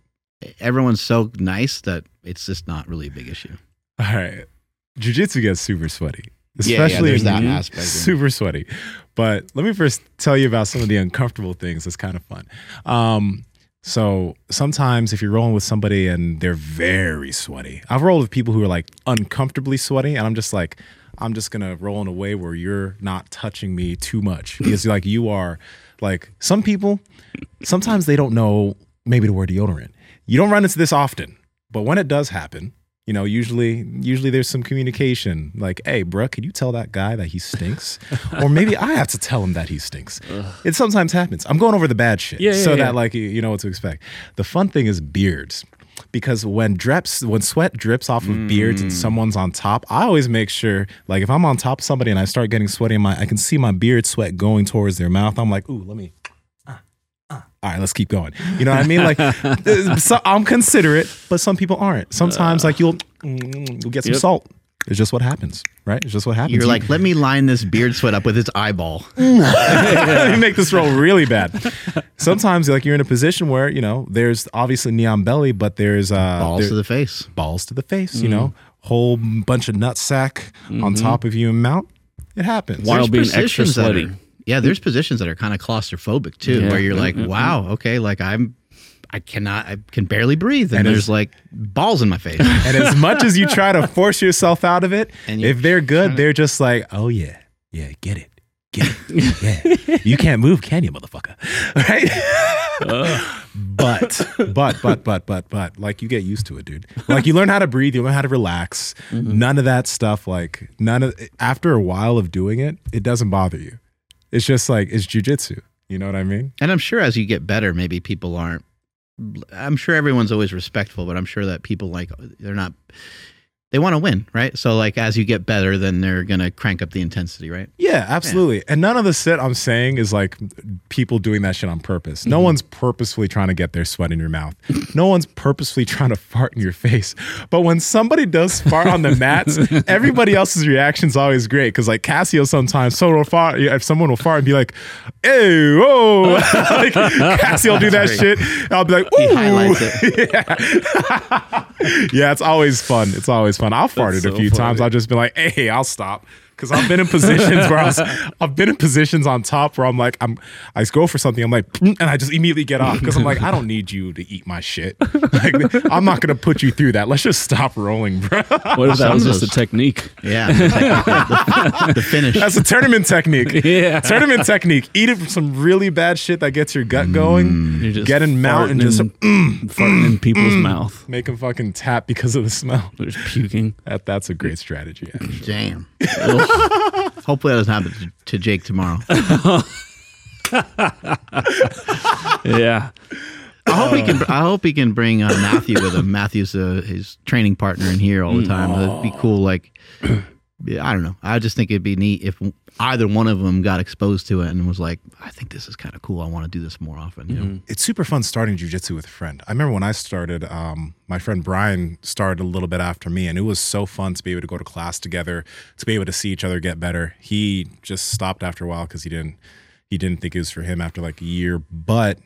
everyone's so nice that it's just not really a big issue. All right. Jiu-jitsu gets super sweaty. Yeah, yeah, Especially there's in- that aspect. Super sweaty. But let me first tell you about some of the uncomfortable things. It's kind of fun. Um, so sometimes if you're rolling with somebody and they're very sweaty, I've rolled with people who are like uncomfortably sweaty, and I'm just like, I'm just gonna roll in a way where you're not touching me too much because like you are like some people sometimes they don't know maybe to wear deodorant. You don't run into this often, but when it does happen, You know, usually usually there's some communication. Like, hey, bruh, can you tell that guy that he stinks? or maybe I have to tell him that he stinks. It sometimes happens. I'm going over the bad shit. Yeah, yeah, so yeah. that like you- you know what to expect. The fun thing is beards. Because when drips, when sweat drips off of beards and mm. someone's on top, I always make sure, like if I'm on top of somebody and I start getting sweaty, in my I can see my beard sweat going towards their mouth. I'm like, ooh, let me all right, let's keep going. You know what I mean? Like, so I'm considerate, but some people aren't. Sometimes, like you'll mm, you'll get some Yep. salt. It's just what happens, right? It's just what happens. You're like, let me line this beard sweat up with his eyeball. you make this roll really bad. Sometimes, like you're in a position where you know there's obviously knee on belly, but there's uh, Balls there- to the face. balls to the face. You know, whole bunch of nut sack on top of you and mount. It happens. While There's being extra positions that sweaty. Yeah, there's positions that are kind of claustrophobic too, Yeah. where you're like, Mm, mm, wow, okay, like I'm, I cannot, I can barely breathe, and, And there's like balls in my face. and as much as you try to force yourself out of it, if they're good, they're just like, oh yeah, yeah, get it, get it, yeah. You can't move, can you, motherfucker? Right? but, but, but, but, but, but, like you get used to it, dude. Like you learn how to breathe, you learn how to relax. None of that stuff, like none of. After a while of doing it, it doesn't bother you. It's just like it's jujitsu. You know what I mean? And I'm sure as you get better, maybe people aren't. I'm sure everyone's always respectful, but I'm sure that people like they're not. They want to win, right? So like as you get better, then they're gonna crank up the intensity, right? Yeah, absolutely. And none of the shit I'm saying is like people doing that shit on purpose. No mm-hmm. one's purposefully trying to get their sweat in your mouth. No one's purposefully trying to fart in your face. But when somebody does fart on the mats, everybody else's reaction is always great. Because like Cassio sometimes someone will fart. If someone will fart and be like, "Hey, whoa!" like, Casio will do that Great. shit. And I'll be like, He "Ooh." highlights it. yeah, it's always fun. It's always fun. I'll fart it a few times. I'll just be like, hey, I'll stop. Because I've been in positions where I was, I've been in positions on top where I'm like, I'm, I go for something, I'm like, "Mm," and I just immediately get off because I'm like, I don't need you to eat my shit. Like, I'm not gonna put you through that. Let's just stop rolling, bro. What if that was just a technique? Yeah, the, the, the finish. That's a tournament technique. Yeah. Tournament technique. Eat it for some really bad shit that gets your gut going. You're just get in mount and farting just in- mm, farting in people's mouth. make them fucking tap because of the smell. There's puking. That, that's a great strategy. Actually. Damn. Hopefully that doesn't happen to, to Jake tomorrow. Yeah. I hope he can. I hope he can bring uh, Matthew with him. Matthew's uh, his training partner in here all the time. That'd be cool. Like, I don't know. I just think it'd be neat if either one of them got exposed to it and was like, I think this is kind of cool. I want to do this more often. You know? it's super fun starting jujitsu with a friend. I remember when I started, um, my friend Brian started a little bit after me, and it was so fun to be able to go to class together, to be able to see each other get better. He just stopped after a while because he didn't he didn't think it was for him after like a year, but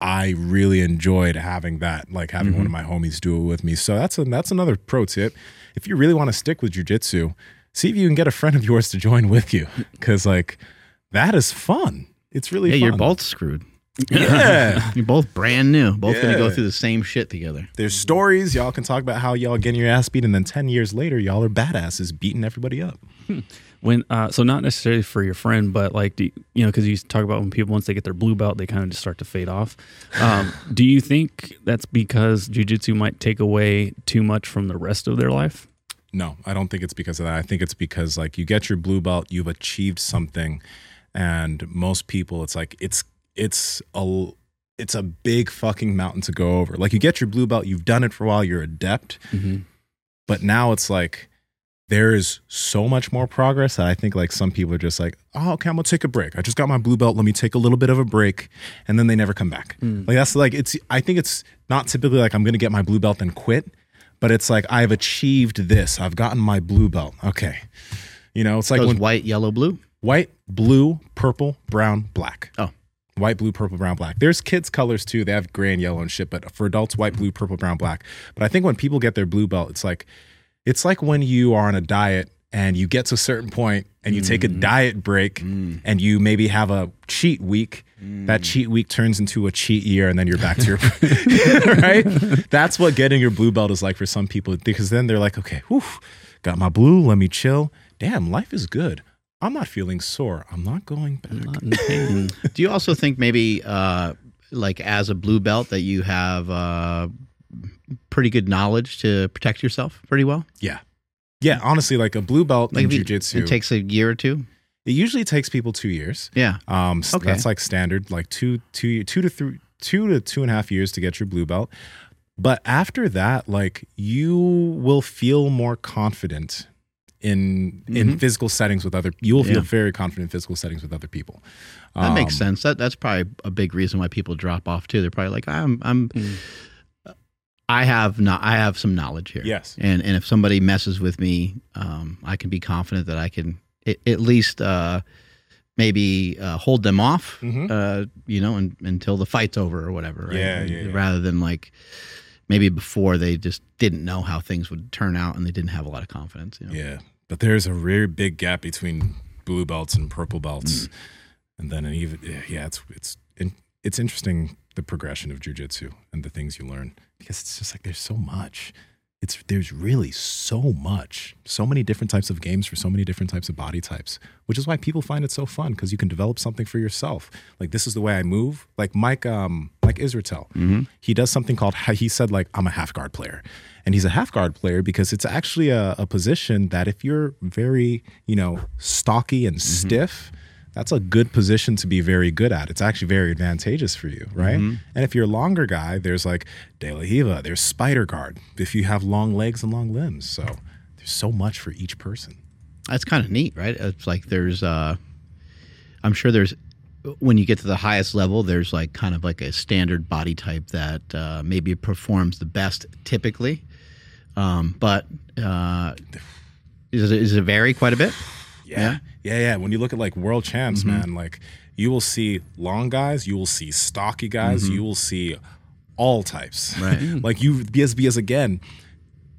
I really enjoyed having that, like having one of my homies do it with me. So that's a, that's another pro tip. If you really want to stick with jujitsu, see if you can get a friend of yours to join with you, because like that is fun. It's really Yeah, fun. you're both screwed. Yeah. you're both brand new. Both gonna go through the same shit together. There's stories y'all can talk about how y'all getting your ass beat, and then ten years later, y'all are badasses beating everybody up. Hmm. When uh, so not necessarily for your friend, but like do you, you know because you talk about when people once they get their blue belt, they kind of just start to fade off. Um, do you think that's because jujitsu might take away too much from the rest of their life? No, I don't think it's because of that. I think it's because like you get your blue belt, you've achieved something, and most people, it's like it's it's a it's a big fucking mountain to go over. Like you get your blue belt, you've done it for a while, you're adept, but now it's like there is so much more progress that I think like some people are just like, oh, okay, I'm gonna take a break. I just got my blue belt. Let me take a little bit of a break, and then they never come back. Hmm. Like that's like it's. I think it's not typically like I'm gonna get my blue belt and quit, but it's like I've achieved this. I've gotten my blue belt. Okay, you know, it's like when white, yellow, blue. white, blue, purple, brown, black. Oh. White, blue, purple, brown, black. There's kids' colors too. They have gray and yellow and shit, but for adults, white, blue, purple, brown, black. But I think when people get their blue belt, it's like it's like when you are on a diet and you get to a certain point and you take a diet break and you maybe have a cheat week. That cheat week turns into a cheat year and then you're back to your right? That's what getting your blue belt is like for some people because then they're like, okay, whew, got my blue, let me chill. Damn, life is good. I'm not feeling sore. I'm not going back. Not in pain. Do you also think maybe uh, like as a blue belt that you have uh, pretty good knowledge to protect yourself pretty well. Yeah. Yeah, honestly, like a blue belt Like in jujitsu. it takes a year or two. It usually takes people two years. Yeah. Um, s- Okay. that's like standard, like two, two, two to three, two to two and a half years to get your blue belt. But after that, like you will feel more confident in in Mhm. physical settings with other. You will feel Yeah. very confident in physical settings with other people. That makes Um, sense. That that's probably a big reason why people drop off too. They're probably like, I'm I'm I have not I have some knowledge here. Yes. And and if somebody messes with me, um, I can be confident that I can at, at least uh, maybe uh, hold them off, Mhm. uh, you know, and, until the fight's over or whatever. Right? Yeah, yeah, yeah. Rather than like maybe before they just didn't know how things would turn out and they didn't have a lot of confidence. You know? Yeah, but there's a very big gap between blue belts and purple belts, and then an even yeah, it's it's it's interesting the progression of jujitsu and the things you learn because it's just like there's so much. It's there's really so much, so many different types of games for so many different types of body types, which is why people find it so fun because you can develop something for yourself. Like this is the way I move. Like Mike, um, Mike Israetel, Mhm. he does something called he said like I'm a half guard player, and he's a half guard player because it's actually a, a position that if you're very you know stocky and stiff. That's a good position to be very good at. It's actually very advantageous for you, right? Mhm. And if you're a longer guy, there's like De La Riva, there's Spider Guard. If you have long legs and long limbs, so there's so much for each person. That's kind of neat, right? It's like there's, uh, I'm sure there's, when you get to the highest level, there's like kind of like a standard body type that uh, maybe performs the best typically. Um, but uh, does, it, does it vary quite a bit? Yeah. Yeah, yeah. When you look at like world champs, Mhm. man, like you will see long guys, you will see stocky guys, Mhm. you will see all types. Right. like you because again,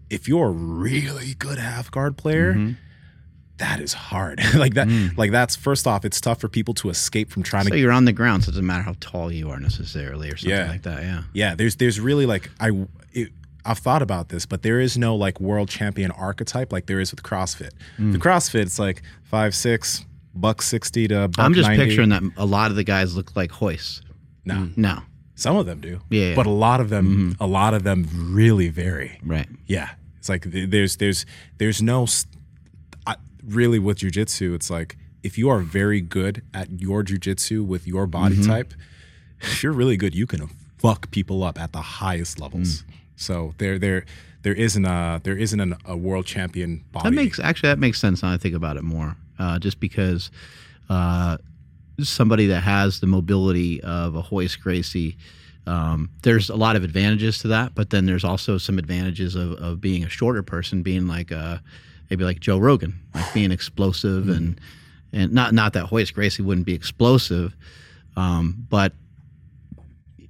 if you're a really good half guard player, Mm-hmm. that is hard. like that like that's first off, it's tough for people to escape from trying Mm. So to you're on the ground, so it doesn't matter how tall you are necessarily or something Yeah. like that. Yeah. Yeah, there's there's really like I it, I've thought about this, but there is no like world champion archetype like there is with CrossFit. Mm. The CrossFit, it's like five six, buck sixty to buck I'm just 90. picturing that a lot of the guys look like hoists. No, No. some of them do. Yeah, yeah. but a lot of them, a lot of them really vary. Right. Yeah, it's like there's there's there's no I, really with jujitsu. It's like if you are very good at your jujitsu with your body Mhm. type, if you're really good, you can fuck people up at the highest levels. So there there there isn't a there isn't an, a world champion body. That makes actually that makes sense now I think about it more. Uh, just because uh, somebody that has the mobility of a Royce Gracie, um, there's a lot of advantages to that, but then there's also some advantages of, of being a shorter person, being like uh maybe like Joe Rogan, like being explosive and and not not that Royce Gracie wouldn't be explosive, um, but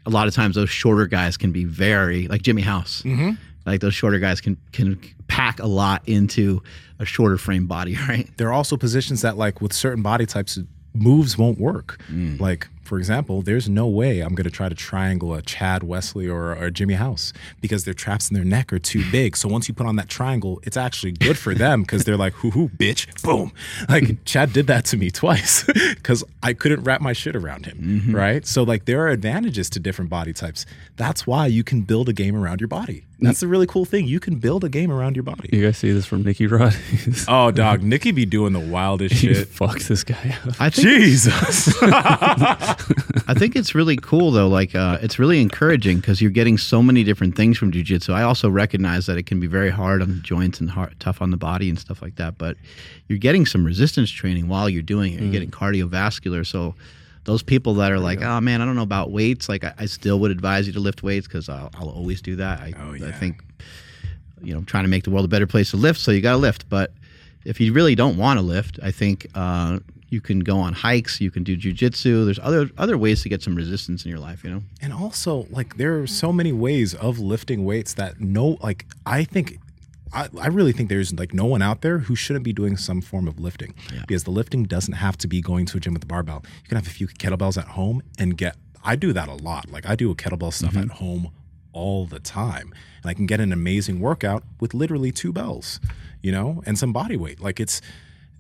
a lot of times those shorter guys can be very like Jimmy House. Mhm. Like those shorter guys can can pack a lot into a shorter frame body, right? there are also positions that like with certain body types moves won't work like for example there's no way i'm going to try to triangle a chad wesley or, or jimmy house because their traps in their neck are too big. So once you put on that triangle it's actually good for them because they're like hoo hoo bitch. Boom. Like chad did that to me twice because i couldn't wrap my shit around him mm-hmm. right? So like there are advantages to different body types. That's why you can build a game around your body. That's the really cool thing. You can build a game around your body. You guys see this from Nicky Rod? Oh, dog, Nikki be doing the wildest He shit. fucked this guy up. I think Jesus. I think it's really cool though. Like uh, it's really encouraging because you're getting so many different things from jujitsu. I also recognize that it can be very hard on the joints and hard, tough on the body and stuff like that. But you're getting some resistance training while you're doing it. You're Mm. getting cardiovascular. So those people that are like, oh man, I don't know about weights. Like I, I still would advise you to lift weights because I'll, I'll always do that. I, I think you know, trying to make the world a better place to lift, so you got to lift. But if you really don't want to lift, I think uh, you can go on hikes. You can do jujitsu. There's other other ways to get some resistance in your life. You know. And also, like, there are so many ways of lifting weights that no, like, I think, I, I really think there's like no one out there who shouldn't be doing some form of lifting because the lifting doesn't have to be going to a gym with a barbell. You can have a few kettlebells at home and get, I do that a lot. Like, I do kettlebell stuff Mm-hmm. at home all the time. And I can get an amazing workout with literally two bells, you know, and some body weight. Like, it's,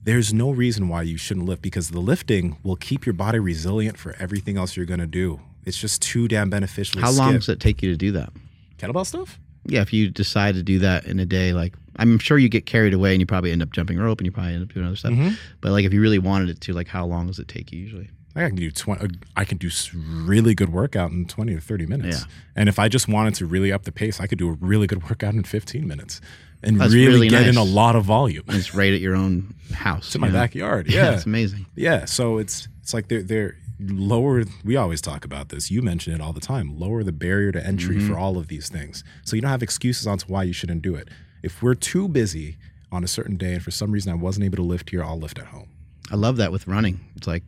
there's no reason why you shouldn't lift because the lifting will keep your body resilient for everything else you're going to do. It's just too damn beneficial. to How long does it take you to do that? Kettlebell stuff? yeah, if you decide to do that in a day, like I'm sure you get carried away and you probably end up jumping rope and you probably end up doing other stuff. Mhm. But like if you really wanted it to, like how long does it take you usually? I can do twenty. I can do really good workout in twenty to thirty minutes. Yeah. And if I just wanted to really up the pace, I could do a really good workout in fifteen minutes, and That's really, really get in a lot of volume. And it's right at your own house. It's in my know? backyard. Yeah, Yeah, it's amazing. Yeah, so it's it's like they're they're lower. We always talk about this. You mention it all the time. Lower the barrier to entry Mhm. for all of these things, so you don't have excuses on to why you shouldn't do it. If we're too busy on a certain day, and for some reason I wasn't able to lift here, I'll lift at home. I love that with running. It's like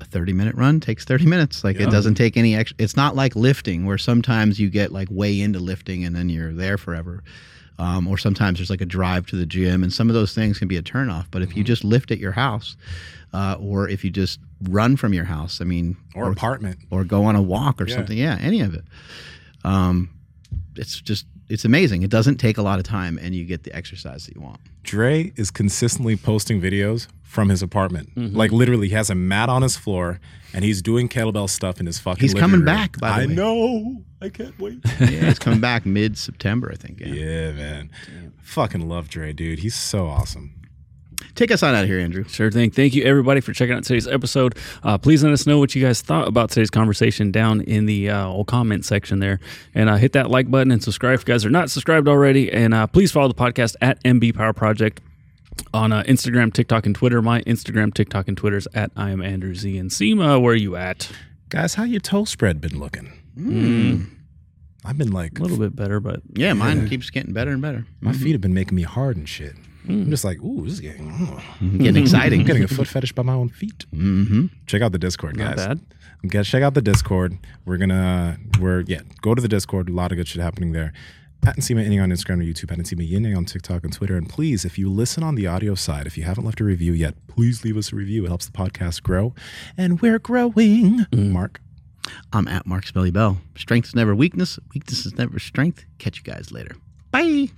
a 30 minute run takes 30 minutes. Like Yeah. it doesn't take any extra. It's not like lifting where sometimes you get like way into lifting and then you're there forever. Um, or sometimes there's like a drive to the gym and some of those things can be a turnoff. But if Mm-hmm. you just lift at your house, uh, or if you just run from your house, I mean, Or apartment. or go on a walk or Yeah. something. Yeah, any of it. Um, it's just, it's amazing. It doesn't take a lot of time and you get the exercise that you want. Dre is consistently posting videos from his apartment. Mm-hmm. Like literally, he has a mat on his floor and he's doing kettlebell stuff in his fucking. He's living coming room. back, by the way. I way. know. I can't wait. yeah, it's coming back mid September, I think. Yeah. Yeah, man. Fucking love Dre, dude. He's so awesome. Take us on out of here, Andrew. Sure thing. Thank you, everybody, for checking out today's episode. Uh, please let us know what you guys thought about today's conversation down in the uh, old comment section there. And uh, hit that like button and subscribe if you guys are not subscribed already. And uh, please follow the podcast at MB Power Project on uh, Instagram, TikTok, and Twitter. My Instagram, TikTok, and Twitter is at I am Andrew Z. And Seema, where are you at? Guys, how your toe spread been looking? Mm. I've been like A little bit better, but Yeah, mine keeps getting better and better. My feet have been making me hard and shit. I'm just like, ooh, this is getting, Mm-hmm. Getting exciting. I'm getting a foot fetish by my own feet. Mm-hmm. Check out the Discord, Not guys. bad. Guys, check out the Discord. We're gonna, we're yeah, go to the Discord. A lot of good shit happening there. At Nsima Inyang on Instagram and YouTube, at Nsima Inyang on TikTok and Twitter. And please, if you listen on the audio side, if you haven't left a review yet, please leave us a review. It helps the podcast grow, and we're growing. Mm. Mark. I'm at Mark Smelly Bell. Strength is never weakness. Weakness is never strength. Catch you guys later. Bye.